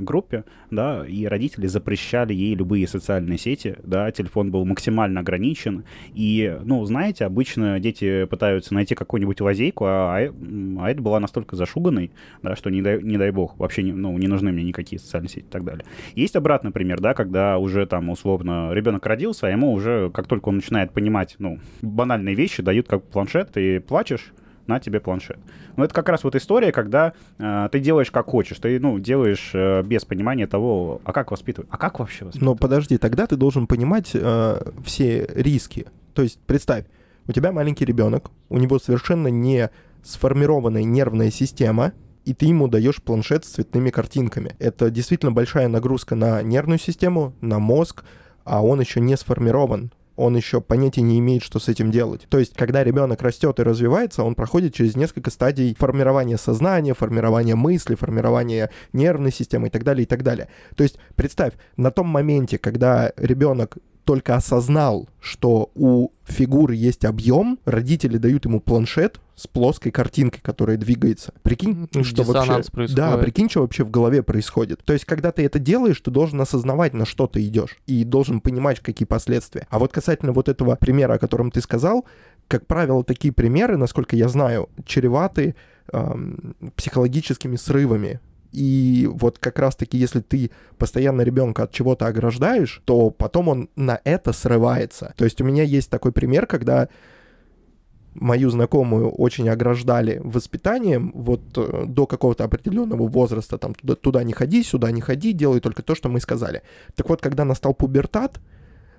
группе, да, и родители запрещали ей любые социальные сети, да, телефон был максимально ограничен, и, ну, знаете, обычно дети пытаются найти какую-нибудь лазейку, а, а, а это была настолько зашуганной, да, что не дай, не дай бог, вообще, не, ну, не нужны мне никакие социальные сети и так далее. Есть обратный пример, да, когда уже там, условно, ребенок родился, а ему уже, как только он начинает понимать, ну, банальные вещи, дают как планшет, ты плачешь, на тебе планшет. Но это как раз вот история, когда э, ты делаешь как хочешь, ты, ну, делаешь э, без понимания того, а как воспитывать, а как вообще воспитывать. Но подожди, тогда ты должен понимать э, все риски. То есть представь, у тебя маленький ребенок, у него совершенно не сформированная нервная система, и ты ему даешь планшет с цветными картинками. Это действительно большая нагрузка на нервную систему, на мозг, а он еще не сформирован он еще понятия не имеет, что с этим делать. То есть, когда ребенок растет и развивается, он проходит через несколько стадий формирования сознания, формирования мысли, формирования нервной системы и так далее, и так далее. То есть, представь, на том моменте, когда ребенок только осознал, что у фигуры есть объем, родители дают ему планшет с плоской картинкой, которая двигается. Прикинь, что вообще... Происходит. Да, прикинь, что вообще в голове происходит. То есть, когда ты это делаешь, ты должен осознавать, на что ты идешь, и должен понимать, какие последствия. А вот касательно вот этого примера, о котором ты сказал, как правило, такие примеры, насколько я знаю, чреваты эм, психологическими срывами и вот как раз-таки, если ты постоянно ребенка от чего-то ограждаешь, то потом он на это срывается. То есть у меня есть такой пример, когда мою знакомую очень ограждали воспитанием вот э, до какого-то определенного возраста, там туда, туда не ходи, сюда не ходи, делай только то, что мы сказали. Так вот, когда настал пубертат,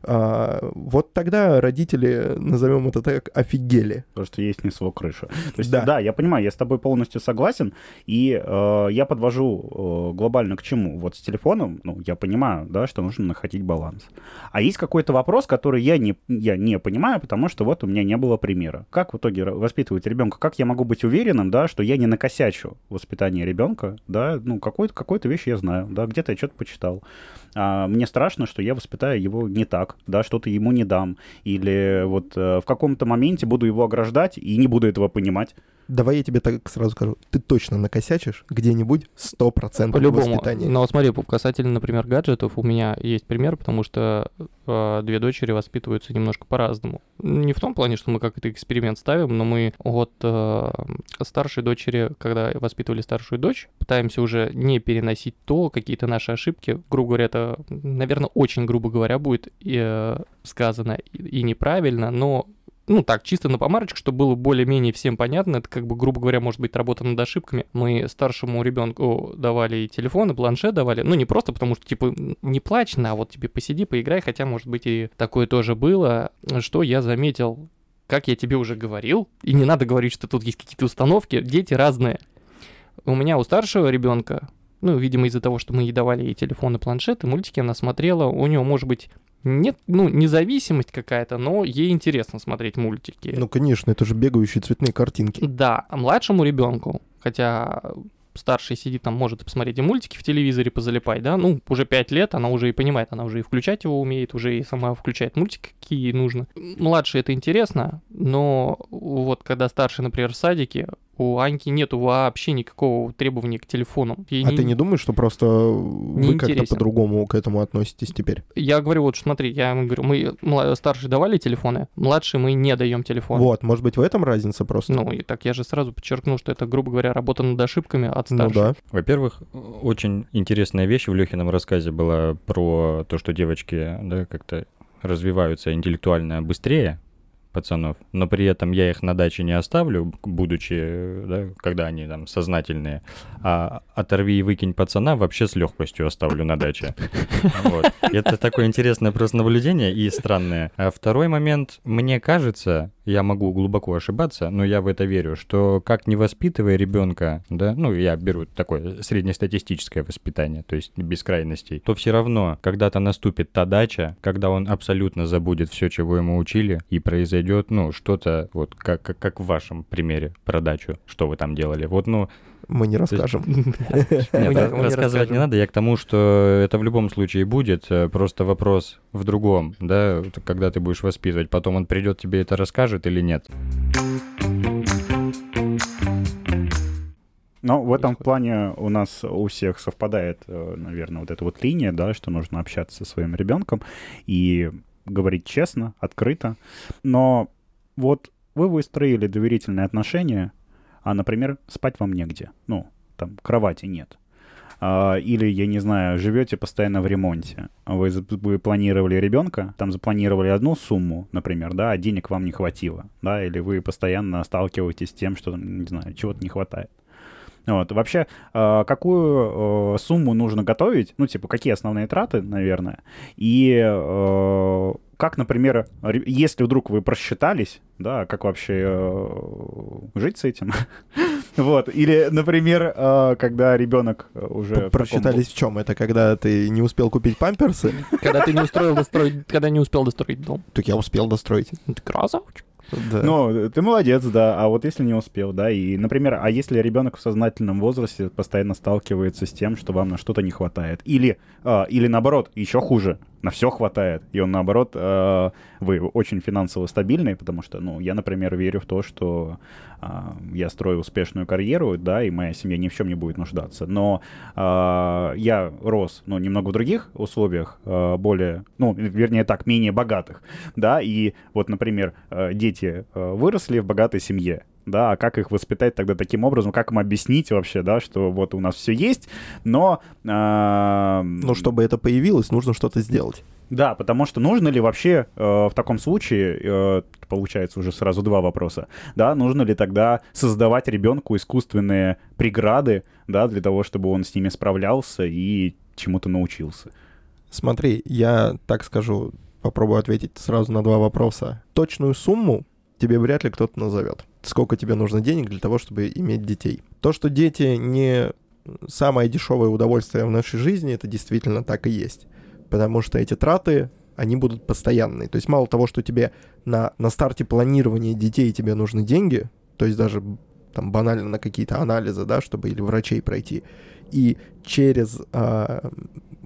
а, вот тогда родители, назовем это так, офигели. То, что есть не свой крыша. То есть, да. да, я понимаю, я с тобой полностью согласен, и э, я подвожу э, глобально к чему. Вот с телефоном, ну, я понимаю, да, что нужно находить баланс. А есть какой-то вопрос, который я не, я не понимаю, потому что вот у меня не было примера. Как в итоге воспитывать ребенка? Как я могу быть уверенным, да, что я не накосячу воспитание ребенка, да, ну, какой-то какой-то вещь я знаю, да, где-то я что-то почитал. А, мне страшно, что я воспитаю его не так, да, что-то ему не дам, или вот э, в каком-то моменте буду его ограждать и не буду этого понимать. Давай я тебе так сразу скажу, ты точно накосячишь где-нибудь 100% По-любому. воспитания. Но смотри, касательно, например, гаджетов, у меня есть пример, потому что э, две дочери воспитываются немножко по-разному. Не в том плане, что мы как-то эксперимент ставим, но мы от э, старшей дочери, когда воспитывали старшую дочь, пытаемся уже не переносить то, какие-то наши ошибки. Грубо говоря, это, наверное, очень грубо говоря, будет э, сказано и, и неправильно, но ну так, чисто на помарочку, чтобы было более-менее всем понятно, это как бы, грубо говоря, может быть работа над ошибками. Мы старшему ребенку давали телефон и планшет давали, ну не просто потому, что типа не плачь, на вот тебе посиди, поиграй, хотя может быть и такое тоже было, что я заметил, как я тебе уже говорил, и не надо говорить, что тут есть какие-то установки, дети разные. У меня у старшего ребенка Ну, видимо, из-за того, что мы ей давали ей телефон и планшет, и мультики она смотрела. У нее, может быть, нет, ну, независимость какая-то, но ей интересно смотреть мультики. Ну, конечно, это же бегающие цветные картинки. Да, а младшему ребенку, хотя старший сидит там, может посмотреть и мультики в телевизоре позалипать, да, ну, уже 5 лет, она уже и понимает, она уже и включать его умеет, уже и сама включает мультики, какие ей нужно. Младший это интересно, но вот когда старший, например, в садике, у Аньки нету вообще никакого требования к телефону. Ей а ты не думаешь, что просто вы как-то по-другому к этому относитесь теперь? Я говорю, вот смотри, я ему говорю, мы старшие давали телефоны, младшие мы не даем телефон. Вот, может быть, в этом разница просто? Ну, и так я же сразу подчеркну, что это, грубо говоря, работа над ошибками от Ну старших. да. Во-первых, очень интересная вещь в Лехином рассказе была про то, что девочки да, как-то развиваются интеллектуально быстрее пацанов, но при этом я их на даче не оставлю, будучи, да, когда они там сознательные, а оторви и выкинь пацана вообще с легкостью оставлю на даче. Это такое интересное просто наблюдение и странное. А второй момент, мне кажется, я могу глубоко ошибаться, но я в это верю, что как не воспитывая ребенка, да, ну, я беру такое среднестатистическое воспитание, то есть без крайностей, то все равно когда-то наступит та дача, когда он абсолютно забудет все, чего ему учили, и произойдет, ну, что-то, вот как, как, как в вашем примере про дачу, что вы там делали. Вот, ну, Мы не расскажем. <laughs> Нет, не- не рассказывать не расскажем. надо. Я к тому, что это в любом случае будет. э, Просто вопрос в другом, да, когда ты будешь воспитывать. Потом он придет, тебе это расскажет или нет. Но в этом плане у нас у всех совпадает, э, наверное, вот эта вот линия, да, что нужно общаться со своим ребенком и говорить честно, открыто. Но вот вы выстроили доверительные отношения, а, например, спать вам негде. Ну, там кровати нет. А, Или, я не знаю, живете постоянно в ремонте. Вы, вы планировали ребенка, там запланировали одну сумму, например, да, а денег вам не хватило, да, или вы постоянно сталкиваетесь с тем, что, не знаю, чего-то не хватает. Вот. Вообще, э, какую э, сумму нужно готовить? Ну, типа, какие основные траты, наверное? И э, как, например, если вдруг вы просчитались, да, как вообще э, жить с этим? <laughs> Вот. Или, например, когда ребенок уже... Просчитались в чем? Это когда ты не успел купить памперсы? Когда ты не устроил достроить, когда не успел достроить дом. Так я успел достроить. Ты красавчик. Да. Ну, ты молодец, да. А вот если не успел, да, и, например, а если ребенок в сознательном возрасте постоянно сталкивается с тем, что вам на что-то не хватает, или, а, или наоборот, еще хуже, на все хватает, и он наоборот, а, вы очень финансово стабильный, потому что, ну, я, например, верю в то, что а, я строю успешную карьеру, да, и моя семья ни в чем не будет нуждаться, но а, я рос, ну, немного в других условиях, а, более, ну, вернее так, менее богатых, да, и вот, например, э, дети э, выросли в богатой семье, да, а как их воспитать тогда таким образом, как им объяснить вообще, да, что вот у нас все есть, но... а, Но чтобы это появилось, нужно что-то сделать. Да, потому что нужно ли вообще э, в таком случае, э, получается уже сразу два вопроса, да, нужно ли тогда создавать ребенку искусственные преграды, да, для того, чтобы он с ними справлялся и чему-то научился? Смотри, я так скажу, попробую ответить сразу на два вопроса. Точную сумму тебе вряд ли кто-то назовет. Сколько тебе нужно денег для того, чтобы иметь детей. То, что дети не самое дешевое удовольствие в нашей жизни, это действительно так и есть. Потому что эти траты, они будут постоянные. То есть мало того, что тебе на, на старте планирования детей тебе нужны деньги, то есть даже там банально на какие-то анализы, да, чтобы или врачей пройти, и через а,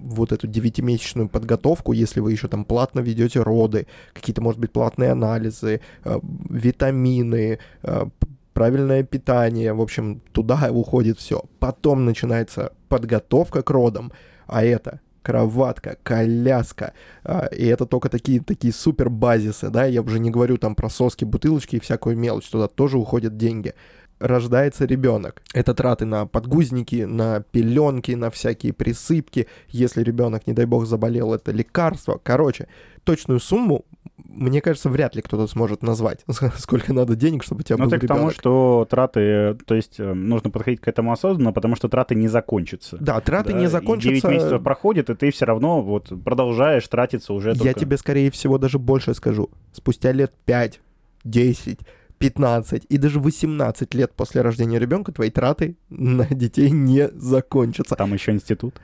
вот эту девятимесячную подготовку, если вы еще там платно ведете роды, какие-то, может быть, платные анализы, а, витамины, п- правильное питание, в общем, туда уходит все. Потом начинается подготовка к родам, а это кроватка, коляска, а, и это только такие, такие супер базисы, да, я уже не говорю там про соски, бутылочки и всякую мелочь, туда тоже уходят деньги. Рождается ребенок. Это траты на подгузники, на пеленки, на всякие присыпки. Если ребенок, не дай бог, заболел, это лекарство. Короче, точную сумму, мне кажется, вряд ли кто-то сможет назвать, <laughs> сколько надо денег, чтобы у тебя Ну, был ты к тому, что траты, то есть э, нужно подходить к этому осознанно, потому что траты не закончатся. Да, траты Да, не закончатся. 9 месяцев проходит, и ты все равно вот продолжаешь тратиться уже Я только... тебе, скорее всего, даже больше скажу. Спустя лет 5, 10, 15 и даже 18 лет после рождения ребенка твои траты на детей не закончатся. Там еще институт.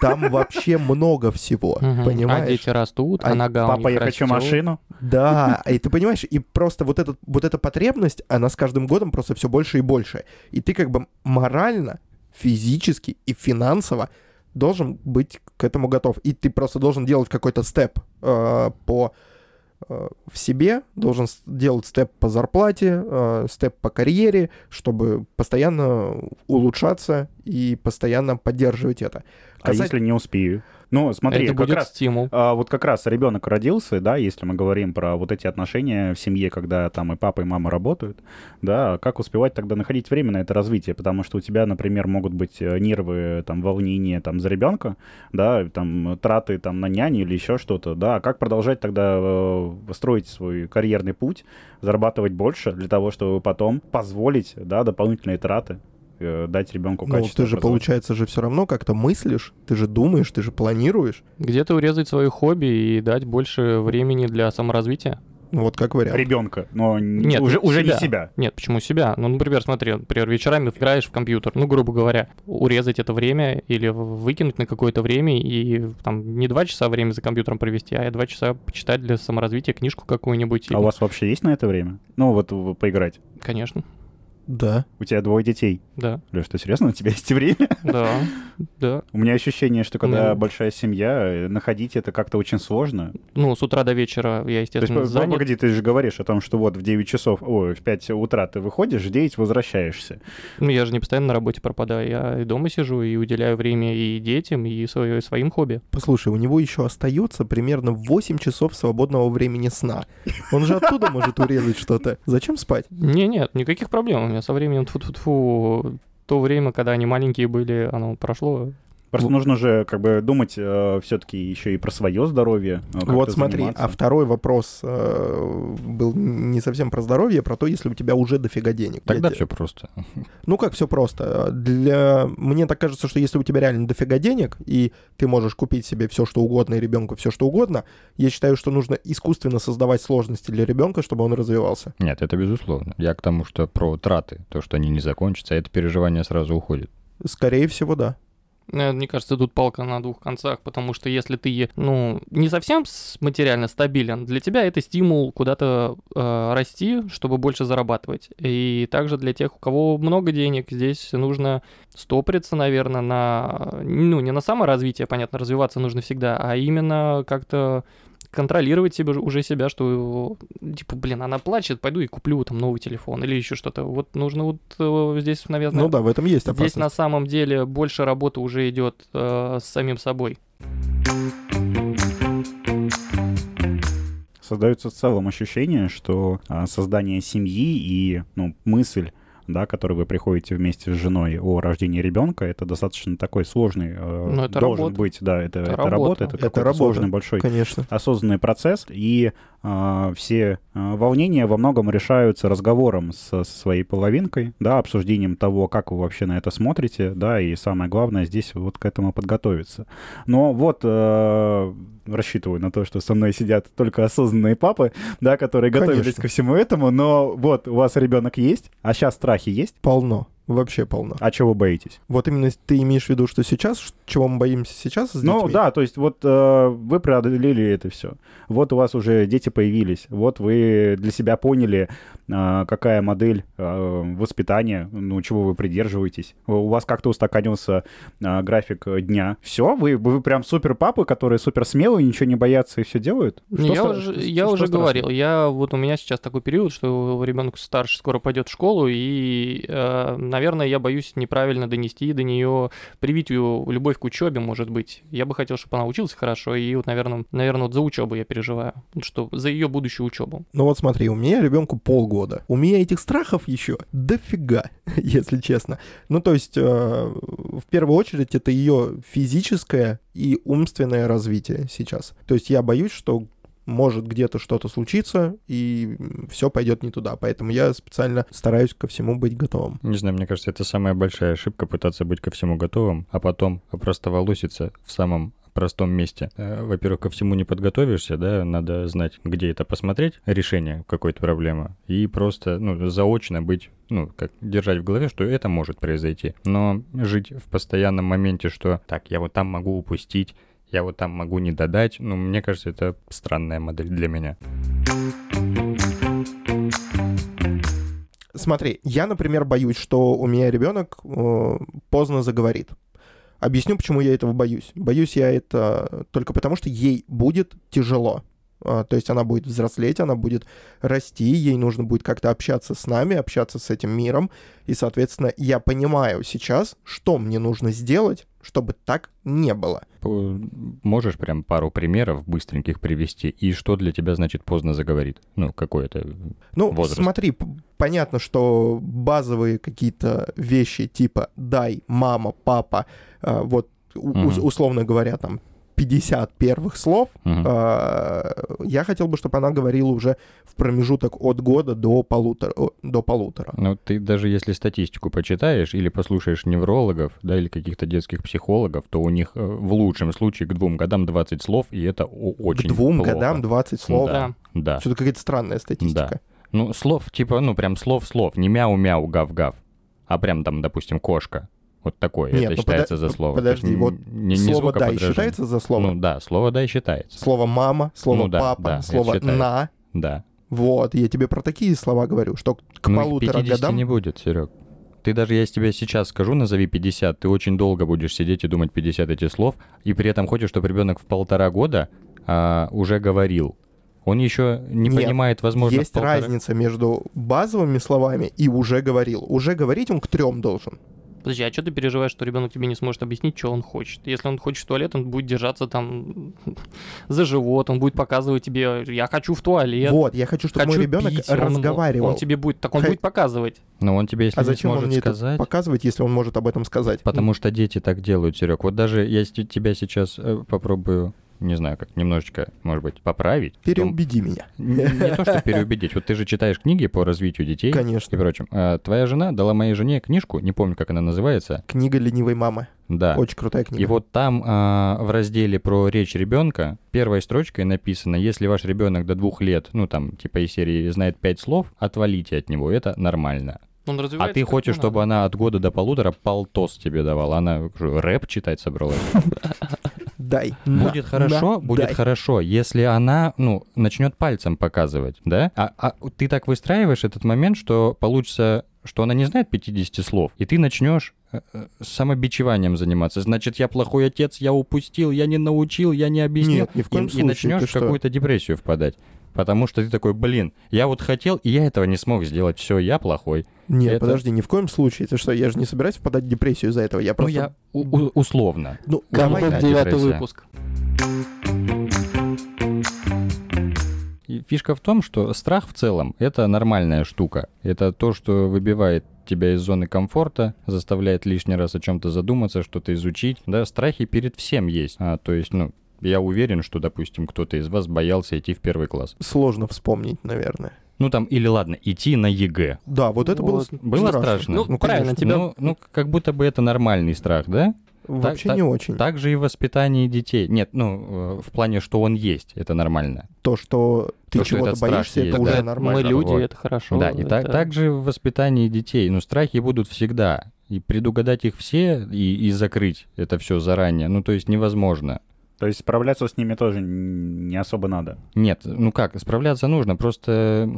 Там вообще много всего, Мгм. понимаешь? А дети растут, а, А нога у Папа, них я хочу растёт. машину. Да, и ты понимаешь, и просто вот, этот, вот эта потребность, она с каждым годом просто все больше и больше. И ты как бы морально, физически и финансово должен быть к этому готов. И ты просто должен делать какой-то степ э, по в себе, должен делать степ по зарплате, э, степ по карьере, чтобы постоянно улучшаться и постоянно поддерживать это. А Касать- если не успею? Ну, смотри, Это как будет раз стимул. А, вот как раз ребенок родился, да, если мы говорим про вот эти отношения в семье, когда там и папа, и мама работают, да, как успевать тогда находить время на это развитие, потому что у тебя, например, могут быть э, нервы, там, волнение, там, за ребенка, да, там, траты, там, на няню или еще что-то, да, как продолжать тогда э, строить свой карьерный путь, зарабатывать больше для того, чтобы потом позволить, да, дополнительные траты э, дать ребенку Ну, качество ты же, получается, же все равно как-то мыслишь, ты же думаешь, ты же планируешь. Где-то урезать свое хобби и дать больше времени для саморазвития. Ну, вот как вариант. ребенка, но Нет, уже, уже не себя. себя. Нет, почему себя? Ну, например, смотри, например, вечерами играешь в компьютер, ну, грубо говоря, урезать это время или выкинуть на какое-то время и там не два часа время за компьютером провести, а два часа почитать для саморазвития книжку какую-нибудь. А или- у вас вообще есть на это время? Ну, вот поиграть. Конечно, Да. У тебя двое детей. да, Леш, ты серьезно? У тебя есть время? <laughs> да, да. У меня ощущение, что когда Ну. большая семья, э, находить это как-то очень сложно. Ну, с утра до вечера я, То есть, естественно, занят. погоди, ты же говоришь о том, что вот в 9 часов, ой, в 5 утра ты выходишь, в 9 возвращаешься. Ну, я же не постоянно на работе пропадаю, я и дома сижу, и уделяю время и детям, и своё- своим хобби. Послушай, у него еще остается примерно 8 часов свободного времени сна. Он же оттуда может урезать что-то. Зачем спать? Не, нет, никаких проблем. Со временем тьфу-тьфу-тьфу, то время, когда они маленькие были, оно прошло. Просто Ну. нужно же как бы думать все-таки еще и про свое здоровье. э, вот смотри, заниматься. а второй вопрос э, был не совсем про здоровье, а про то, если у тебя уже дофига денег. Тогда Я все просто. <laughs> Ну как все просто? Для мне так кажется, что если у тебя реально дофига денег и ты можешь купить себе все что угодно и ребенку все что угодно, я считаю, что нужно искусственно создавать сложности для ребенка, чтобы он развивался. Нет, это безусловно. Я к тому, что про траты, то, что они не закончатся, это переживание сразу уходит. Скорее всего, да. Э, Мне кажется, тут палка на двух концах, потому что если ты, ну, не совсем материально стабилен, для тебя это стимул куда-то э, расти, чтобы больше зарабатывать. И также для тех, у кого много денег, здесь нужно стопориться, наверное, на, ну, не на саморазвитие, понятно, развиваться нужно всегда, а именно как-то контролировать себе уже себя, что типа, блин, она плачет, пойду и куплю там новый телефон или еще что-то. Вот нужно вот э, здесь, наверное, Ну да, в этом есть Здесь опасность. на самом деле больше работы уже идет э, с самим собой. создается в целом ощущение, что а, создание семьи и ну, мысль да, которой вы приходите вместе с женой о рождении ребенка, это достаточно такой сложный э, Ну, это должен работа. быть, да, это, Это это работа, это, Это работа. сложный большой Конечно. осознанный процесс, и а, все а, волнения во многом решаются разговором с, со своей половинкой, да, обсуждением того, как вы вообще на это смотрите, да, и самое главное здесь вот к этому подготовиться. Но вот э, рассчитываю на то, что со мной сидят только осознанные папы, да, которые готовились Конечно. ко всему этому, но вот у вас ребенок есть, а сейчас страхи есть, Полно. Вообще полно. а чего вы боитесь? Вот именно ты имеешь в виду, что сейчас, чего мы боимся сейчас с Ну детьми? да, то есть вот э, вы преодолели это все. Вот у вас уже дети появились. Вот вы для себя поняли, какая модель э, воспитания, ну чего вы придерживаетесь. У вас как-то устаканился э, график дня. Все, вы, вы прям супер папы, которые супер смелые, ничего не боятся и все делают. Ну, я стра- уже, что- я что уже говорил, я вот у меня сейчас такой период, что ребенок старше скоро пойдет в школу, и, э, наверное, я боюсь неправильно донести до нее, привить ее любовь к учебе, может быть. Я бы хотел, чтобы она училась хорошо, и вот, наверное, наверное, вот за учебу я переживаю, что за ее будущую учебу. Ну вот смотри, у меня ребенку полгода. У меня этих страхов еще дофига, <laughs> если честно. Ну то есть, э, в первую очередь, это ее физическое и умственное развитие сейчас. То есть я боюсь, что может где-то что-то случиться, и все пойдет не туда. Поэтому я специально стараюсь ко всему быть готовым. Не знаю, мне кажется, это самая большая ошибка пытаться быть ко всему готовым, а потом опростоволоситься в самом простом месте. Э, Во-первых, ко всему не подготовишься, да, надо знать, где это посмотреть, решение какой-то проблемы, и просто, ну, заочно быть, ну, как держать в голове, что это может произойти. Но жить в постоянном моменте, что так, я вот там могу упустить, я вот там могу не додать, ну, мне кажется, это странная модель для меня. Смотри, я, например, боюсь, что у меня ребенок э, поздно заговорит. Объясню, почему я этого боюсь. Боюсь я это только потому, что ей будет тяжело. А, То есть она будет взрослеть, она будет расти, ей нужно будет как-то общаться с нами, общаться с этим миром. И, соответственно, я понимаю сейчас, что мне нужно сделать, чтобы так не было. Можешь прям пару примеров быстреньких привести, и что для тебя значит поздно заговорит? Ну, какой это Ну, возраст? смотри, понятно, что базовые какие-то вещи типа «дай», «мама», «папа», э, вот у- Мгм. ус- условно говоря, там 50 первых слов, э, я хотел бы, чтобы она говорила уже в промежуток от года до полутора. До полутора. Ну, ты даже если статистику почитаешь или послушаешь неврологов, да, или каких-то детских психологов, то у них э, в лучшем случае к двум годам 20 слов, и это очень К двум плохо. годам 20 слов. Да. Да. Что-то какая-то странная статистика. Ну, слов, типа, ну, прям слов-слов, не мяу-мяу, гав-гав, а прям там, допустим, кошка. Вот такое, Нет, это ну считается подо- за слово. Подожди, вот не, не слово «дай» считается за слово? Ну да, слово «дай» считается. Слово «мама», слово Ну да, «папа», да, слово. «на». Да. Вот, я тебе про такие слова говорю, что к ну, полутора 50 годам... не будет, Серег. Ты даже если тебе сейчас скажу, назови 50, ты очень долго будешь сидеть и думать 50 этих слов, и при этом хочешь, чтобы ребенок в полтора года а, уже говорил. Он еще не Нет, понимает, возможно, Есть полтора- разница между базовыми словами и уже говорил. Уже говорить он к трем должен. Подожди, а что ты переживаешь, что ребенок тебе не сможет объяснить, что он хочет? Если он хочет в туалет, он будет держаться там <laughs> за живот, он будет показывать тебе, я хочу в туалет. Вот, я хочу, чтобы хочу мой ребенок пить». Он- разговаривал. Он, тебе будет, так он Хай- будет показывать. Но он тебе, если а не зачем он сможет мне сказать... это показывать, если он может об этом сказать? Потому что дети так делают, Серег. Вот даже я тебя сейчас э, попробую, не знаю, как немножечко, может быть, поправить. в том- Переубеди меня. Не не то, что переубедить. Вот ты же читаешь книги по развитию детей и Конечно. прочим. А Твоя жена дала моей жене книжку, не помню, как она называется. Книга ленивой мамы. Да. Очень крутая книга. И вот там а, в разделе про речь ребенка первой строчкой написано, если ваш ребенок до двух лет, ну там типа из серии знает пять слов, отвалите от него, это нормально. Он А ты хочешь, чтобы надо. она от года до полутора полтос тебе давала? Она что, рэп читать собралась? <laughs> Дай. на, Будет хорошо, на, будет дай. хорошо, если она, ну, начнет пальцем показывать, да? А, а ты так выстраиваешь этот момент, что получится, что она не знает 50 слов, и ты начнешь э, э, самобичеванием заниматься. Значит, я плохой отец, я упустил, я не научил, я не объяснил. Нет, ни в коем и, случае, и начнешь в какую-то депрессию впадать. Потому что ты такой, блин, я вот хотел, и я этого не смог сделать. Все, я плохой. Нет, это- подожди, ни в коем случае. Ты что, я же не собираюсь впадать в депрессию из-за этого. Я просто... Ну, я условно. Ну, давай, девятый выпуск. Фишка в том, что страх в целом — это нормальная штука. Это то, что выбивает тебя из зоны комфорта, заставляет лишний раз о чем-то задуматься, что-то изучить. Да, страхи перед всем есть. А, то есть, ну, я уверен, что, допустим, кто-то из вас боялся идти в первый класс. сложно вспомнить, наверное. Ну, там, или ладно, идти на ЕГЭ. Да, вот это было, Вот. с- Было страшно? Ну, правильно, конечно. тебя... Ну, ну, как будто бы это нормальный страх, да? Вообще так- не очень. Так же и в воспитании детей. Нет, ну, э, в плане, что он есть, это нормально. То, что ты То, чего-то боишься, есть, это да. уже Мы нормально. люди, Вот. это хорошо. Да, и так, это- так же в воспитании детей. Ну, страхи будут всегда. И предугадать их все и, и закрыть это все заранее, ну, то есть невозможно. То есть справляться с ними тоже не особо надо. Нет, ну как, справляться нужно, просто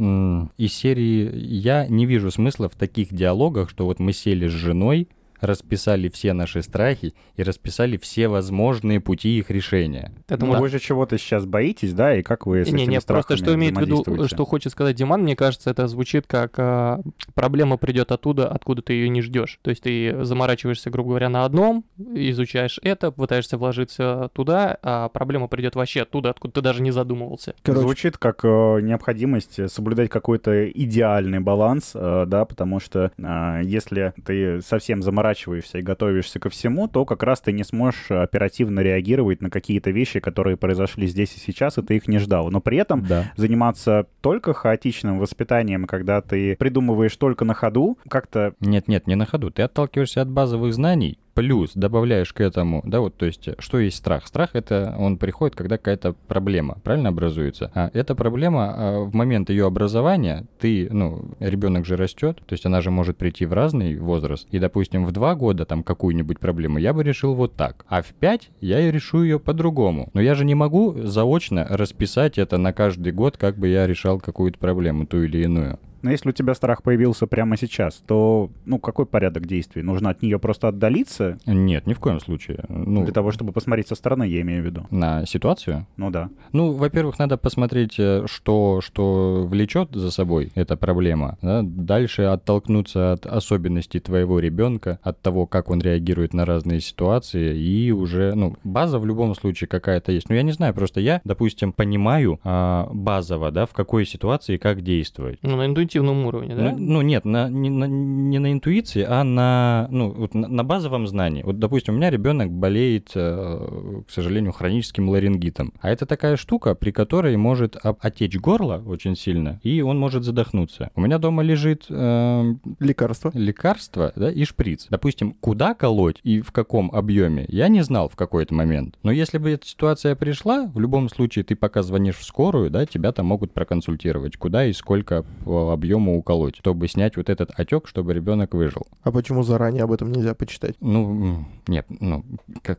из серии я не вижу смысла в таких диалогах, что вот мы сели с женой, расписали все наши страхи и расписали все возможные пути их решения. Я думаю, вы же чего-то сейчас боитесь, да, и как вы с Не, этими не, просто что имеет в виду, что хочет сказать Диман, мне кажется, это звучит как а, проблема придет оттуда, откуда ты ее не ждешь. То есть ты заморачиваешься, грубо говоря, на одном, изучаешь это, пытаешься вложиться туда, а проблема придет вообще оттуда, откуда ты даже не задумывался. Короче, Звучит как э, необходимость соблюдать какой-то идеальный баланс, э, да, потому что э, если ты совсем заморачиваешься и готовишься ко всему, то как раз ты не сможешь оперативно реагировать на какие-то вещи, которые произошли здесь и сейчас, и ты их не ждал. Но при этом Да. заниматься только хаотичным воспитанием, когда ты придумываешь только на ходу, как-то Нет, нет, не на ходу. Ты отталкиваешься от базовых знаний, плюс добавляешь к этому, да, вот, то есть, что есть страх? Страх это, он приходит, когда какая-то проблема, правильно образуется? А эта проблема, а, в момент ее образования, ты, ну, ребенок же растет, то есть она же может прийти в разный возраст, и, допустим, в два года там какую-нибудь проблему я бы решил вот так, а в пять я решу ее по-другому. Но я же не могу заочно расписать это на каждый год, как бы я решал какую-то проблему, ту или иную. Но если у тебя страх появился прямо сейчас, то, ну, какой порядок действий? Нужно от нее просто отдалиться? Нет, ни в коем случае. Ну, Для того, чтобы посмотреть со стороны, я имею в виду. на ситуацию? Ну да. Ну, во-первых, надо посмотреть, э, что, что влечет за собой эта проблема. да. Дальше оттолкнуться от особенностей твоего ребенка, от того, как он реагирует на разные ситуации, и уже, ну, база в любом случае какая-то есть. Ну, я не знаю, просто я, допустим, понимаю а, базово, да, в какой ситуации как действовать. Ну, на интуитивном уровне, да? Ну, ну, нет, на, не, на, не на интуиции, а на, ну, вот на, на базовом знании. Вот, допустим, у меня ребенок болеет, э, к сожалению, хроническим ларингитом. А это такая штука, при которой может отечь горло очень сильно, и он может задохнуться. У меня дома лежит э, Лекарство. лекарство да, и шприц. Допустим, куда колоть и в каком объеме, я не знал в какой-то момент. Но если бы эта ситуация пришла, в любом случае ты пока звонишь в скорую, да, тебя там могут проконсультировать, куда и сколько по объему уколоть, чтобы снять вот этот отек, чтобы ребенок выжил. А почему заранее об этом нельзя почитать? Ну, нет, ну,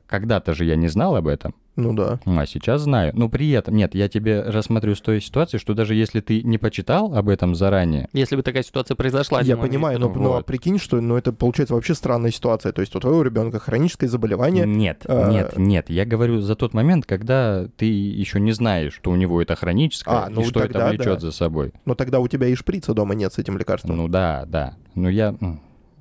когда-то же я не знал об этом. Ну да. А сейчас знаю. Но при этом, нет, я тебе рассмотрю с той ситуации, что даже если ты не почитал об этом заранее, Если бы такая ситуация произошла. Я понимаю, но, имеет в виду. ну, а Вот. прикинь, что ну, это получается вообще странная ситуация. То есть у твоего ребенка хроническое заболевание. Нет, а- нет, нет. Я говорю за тот момент, когда ты еще не знаешь, что у него это хроническое А, ну и что тогда это влечет да. за собой. Но тогда у тебя и шприца дома нет с этим лекарством. Ну да, да. Но я...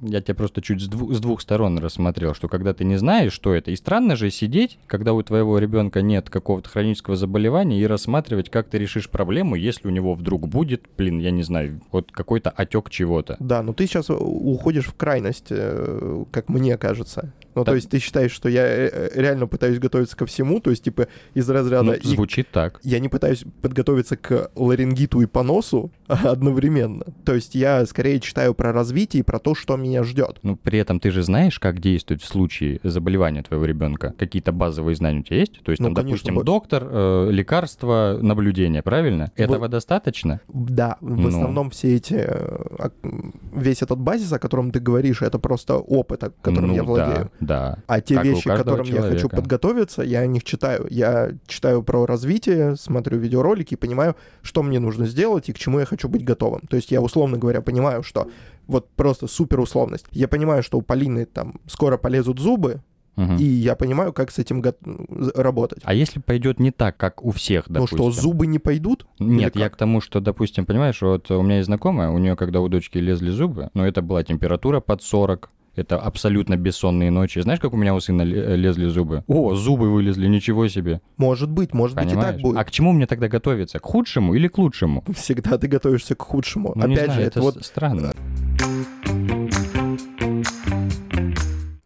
Я тебя просто чуть с, дву- с двух сторон рассмотрел, что когда ты не знаешь, что это, и странно же сидеть, когда у твоего ребенка нет какого-то хронического заболевания, и рассматривать, как ты решишь проблему, если у него вдруг будет, блин, я не знаю, вот какой-то отек чего-то. Да, но ты сейчас уходишь в крайность, э, как мне кажется. Ну, Да. то есть ты считаешь, что я э, реально пытаюсь готовиться ко всему, то есть, типа, из разряда... Ну, и- звучит так. Я не пытаюсь подготовиться к ларингиту и поносу <laughs> одновременно. То есть я скорее читаю про развитие и про то, что меня ждет. Ну, при этом ты же знаешь, как действовать в случае заболевания твоего ребенка. Какие-то базовые знания у тебя есть? То есть, Ну, там, конечно, допустим, вот. доктор, э, лекарство, наблюдение, правильно? Этого достаточно? Да, в Ну. основном все эти... э, Весь этот базис, о котором ты говоришь, это просто опыт, которым ну, я владею. Да, да. А те Как вещи, к которым я хочу человека. подготовиться, я о них читаю. Я читаю про развитие, смотрю видеоролики и понимаю, что мне нужно сделать и к чему я хочу быть готовым. То есть я, условно говоря, понимаю, что вот просто супер условность. Я понимаю, что у Полины там скоро полезут зубы, Мгм. и я понимаю, как с этим го- работать. А если пойдет не так, как у всех, ну допустим? что, зубы не пойдут? Нет, я к тому, что, допустим, понимаешь, вот у меня есть знакомая, у нее, когда у дочки лезли зубы, но это была температура под 40, это абсолютно бессонные ночи. Знаешь, как у меня у сына ле- лезли зубы? О, зубы вылезли, ничего себе. Может быть, может быть и Понимаешь? так будет. А к чему мне тогда готовиться? К худшему или к лучшему? Всегда ты готовишься к худшему. Ну, Опять знаю, же, это это вот странно.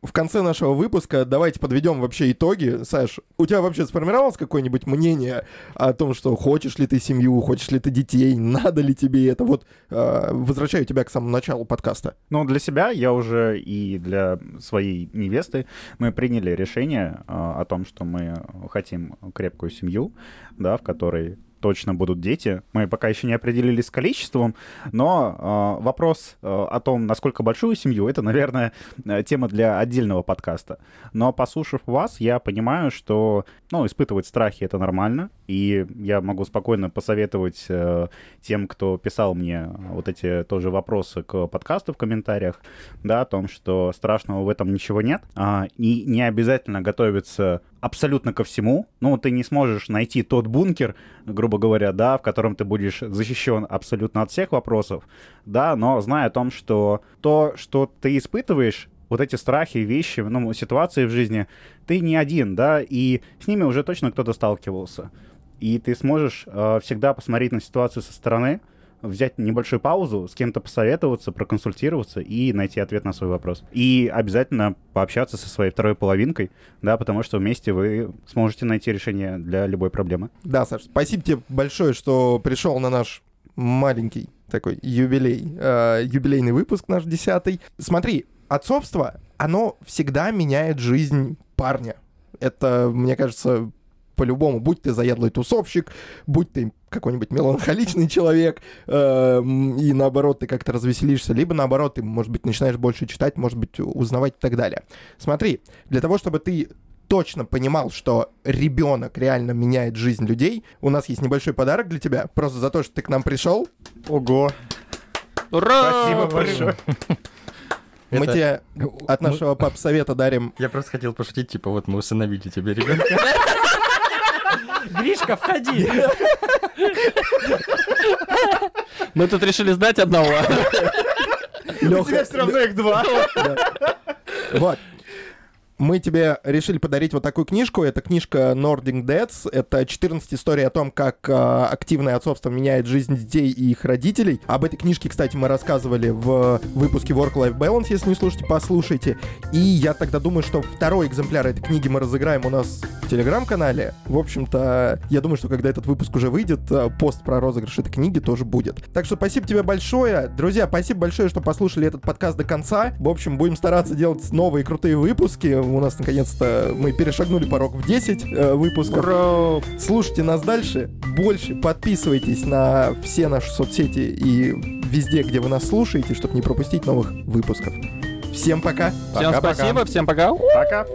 В конце нашего выпуска давайте подведем вообще итоги. Саш, у тебя вообще сформировалось какое-нибудь мнение о том, что хочешь ли ты семью, хочешь ли ты детей, надо ли тебе это? Вот э, возвращаю тебя к самому началу подкаста. Ну, для себя я уже и для своей невесты мы приняли решение а, о том, что мы хотим крепкую семью, да, в которой точно будут дети. Мы пока еще не определились с количеством, но а, вопрос а, о том, насколько большую семью, это, наверное, э, тема для отдельного подкаста. Но послушав вас, я понимаю, что, ну, испытывать страхи это нормально, и я могу спокойно посоветовать э, тем, кто писал мне вот эти тоже вопросы к подкасту в комментариях, да, о том, что страшного в этом ничего нет, а, и не обязательно готовиться абсолютно ко всему. Ну, ты не сможешь найти тот бункер, грубо говоря, да, в котором ты будешь защищен абсолютно от всех вопросов, да, но зная о том, что то, что ты испытываешь, вот эти страхи, вещи, ну, ситуации в жизни, ты не один, да, и с ними уже точно кто-то сталкивался. И ты сможешь э, всегда посмотреть на ситуацию со стороны, взять небольшую паузу, с кем-то посоветоваться, проконсультироваться и найти ответ на свой вопрос. И обязательно пообщаться со своей второй половинкой, да, потому что вместе вы сможете найти решение для любой проблемы. Да, Саш, спасибо тебе большое, что пришел на наш маленький такой юбилей, э, юбилейный выпуск наш десятый. Смотри, отцовство, оно всегда меняет жизнь парня. Это, мне кажется, по-любому, будь ты заядлый тусовщик, будь ты какой-нибудь меланхоличный человек, э, и наоборот, ты как-то развеселишься, либо наоборот, ты, может быть, начинаешь больше читать, может быть, узнавать и так далее. Смотри, для того, чтобы ты точно понимал, что ребенок реально меняет жизнь людей, у нас есть небольшой подарок для тебя, просто за то, что ты к нам пришел. Ого. Ура! Спасибо большое. <laughs> Мы Это- тебе от Мы- нашего пап-совета дарим <laughs> Я просто хотел пошутить, типа, вот мы усыновили тебе ребенка. Гришка, входи! Мы тут решили сдать одного. Лёха. все равно их два. Вот. Мы тебе решили подарить вот такую книжку. Это книжка Nordic Dads. Это 14 историй о том, как э, активное отцовство меняет жизнь детей и их родителей. Об этой книжке, кстати, мы рассказывали в выпуске Work-Life Balance. Если не слушаете, послушайте. И я тогда думаю, что второй экземпляр этой книги мы разыграем у нас в Телеграм-канале. В общем-то, я думаю, что когда этот выпуск уже выйдет, э, пост про розыгрыш этой книги тоже будет. Так что спасибо тебе большое. Друзья, спасибо большое, что послушали этот подкаст до конца. В общем, будем стараться делать новые крутые выпуски. У нас, наконец-то, мы перешагнули порог в 10 э, выпусков. Слушайте нас дальше, больше подписывайтесь на все наши соцсети и везде, где вы нас слушаете, чтобы не пропустить новых выпусков. Всем пока! Всем Пока-пока. спасибо, всем пока. Пока.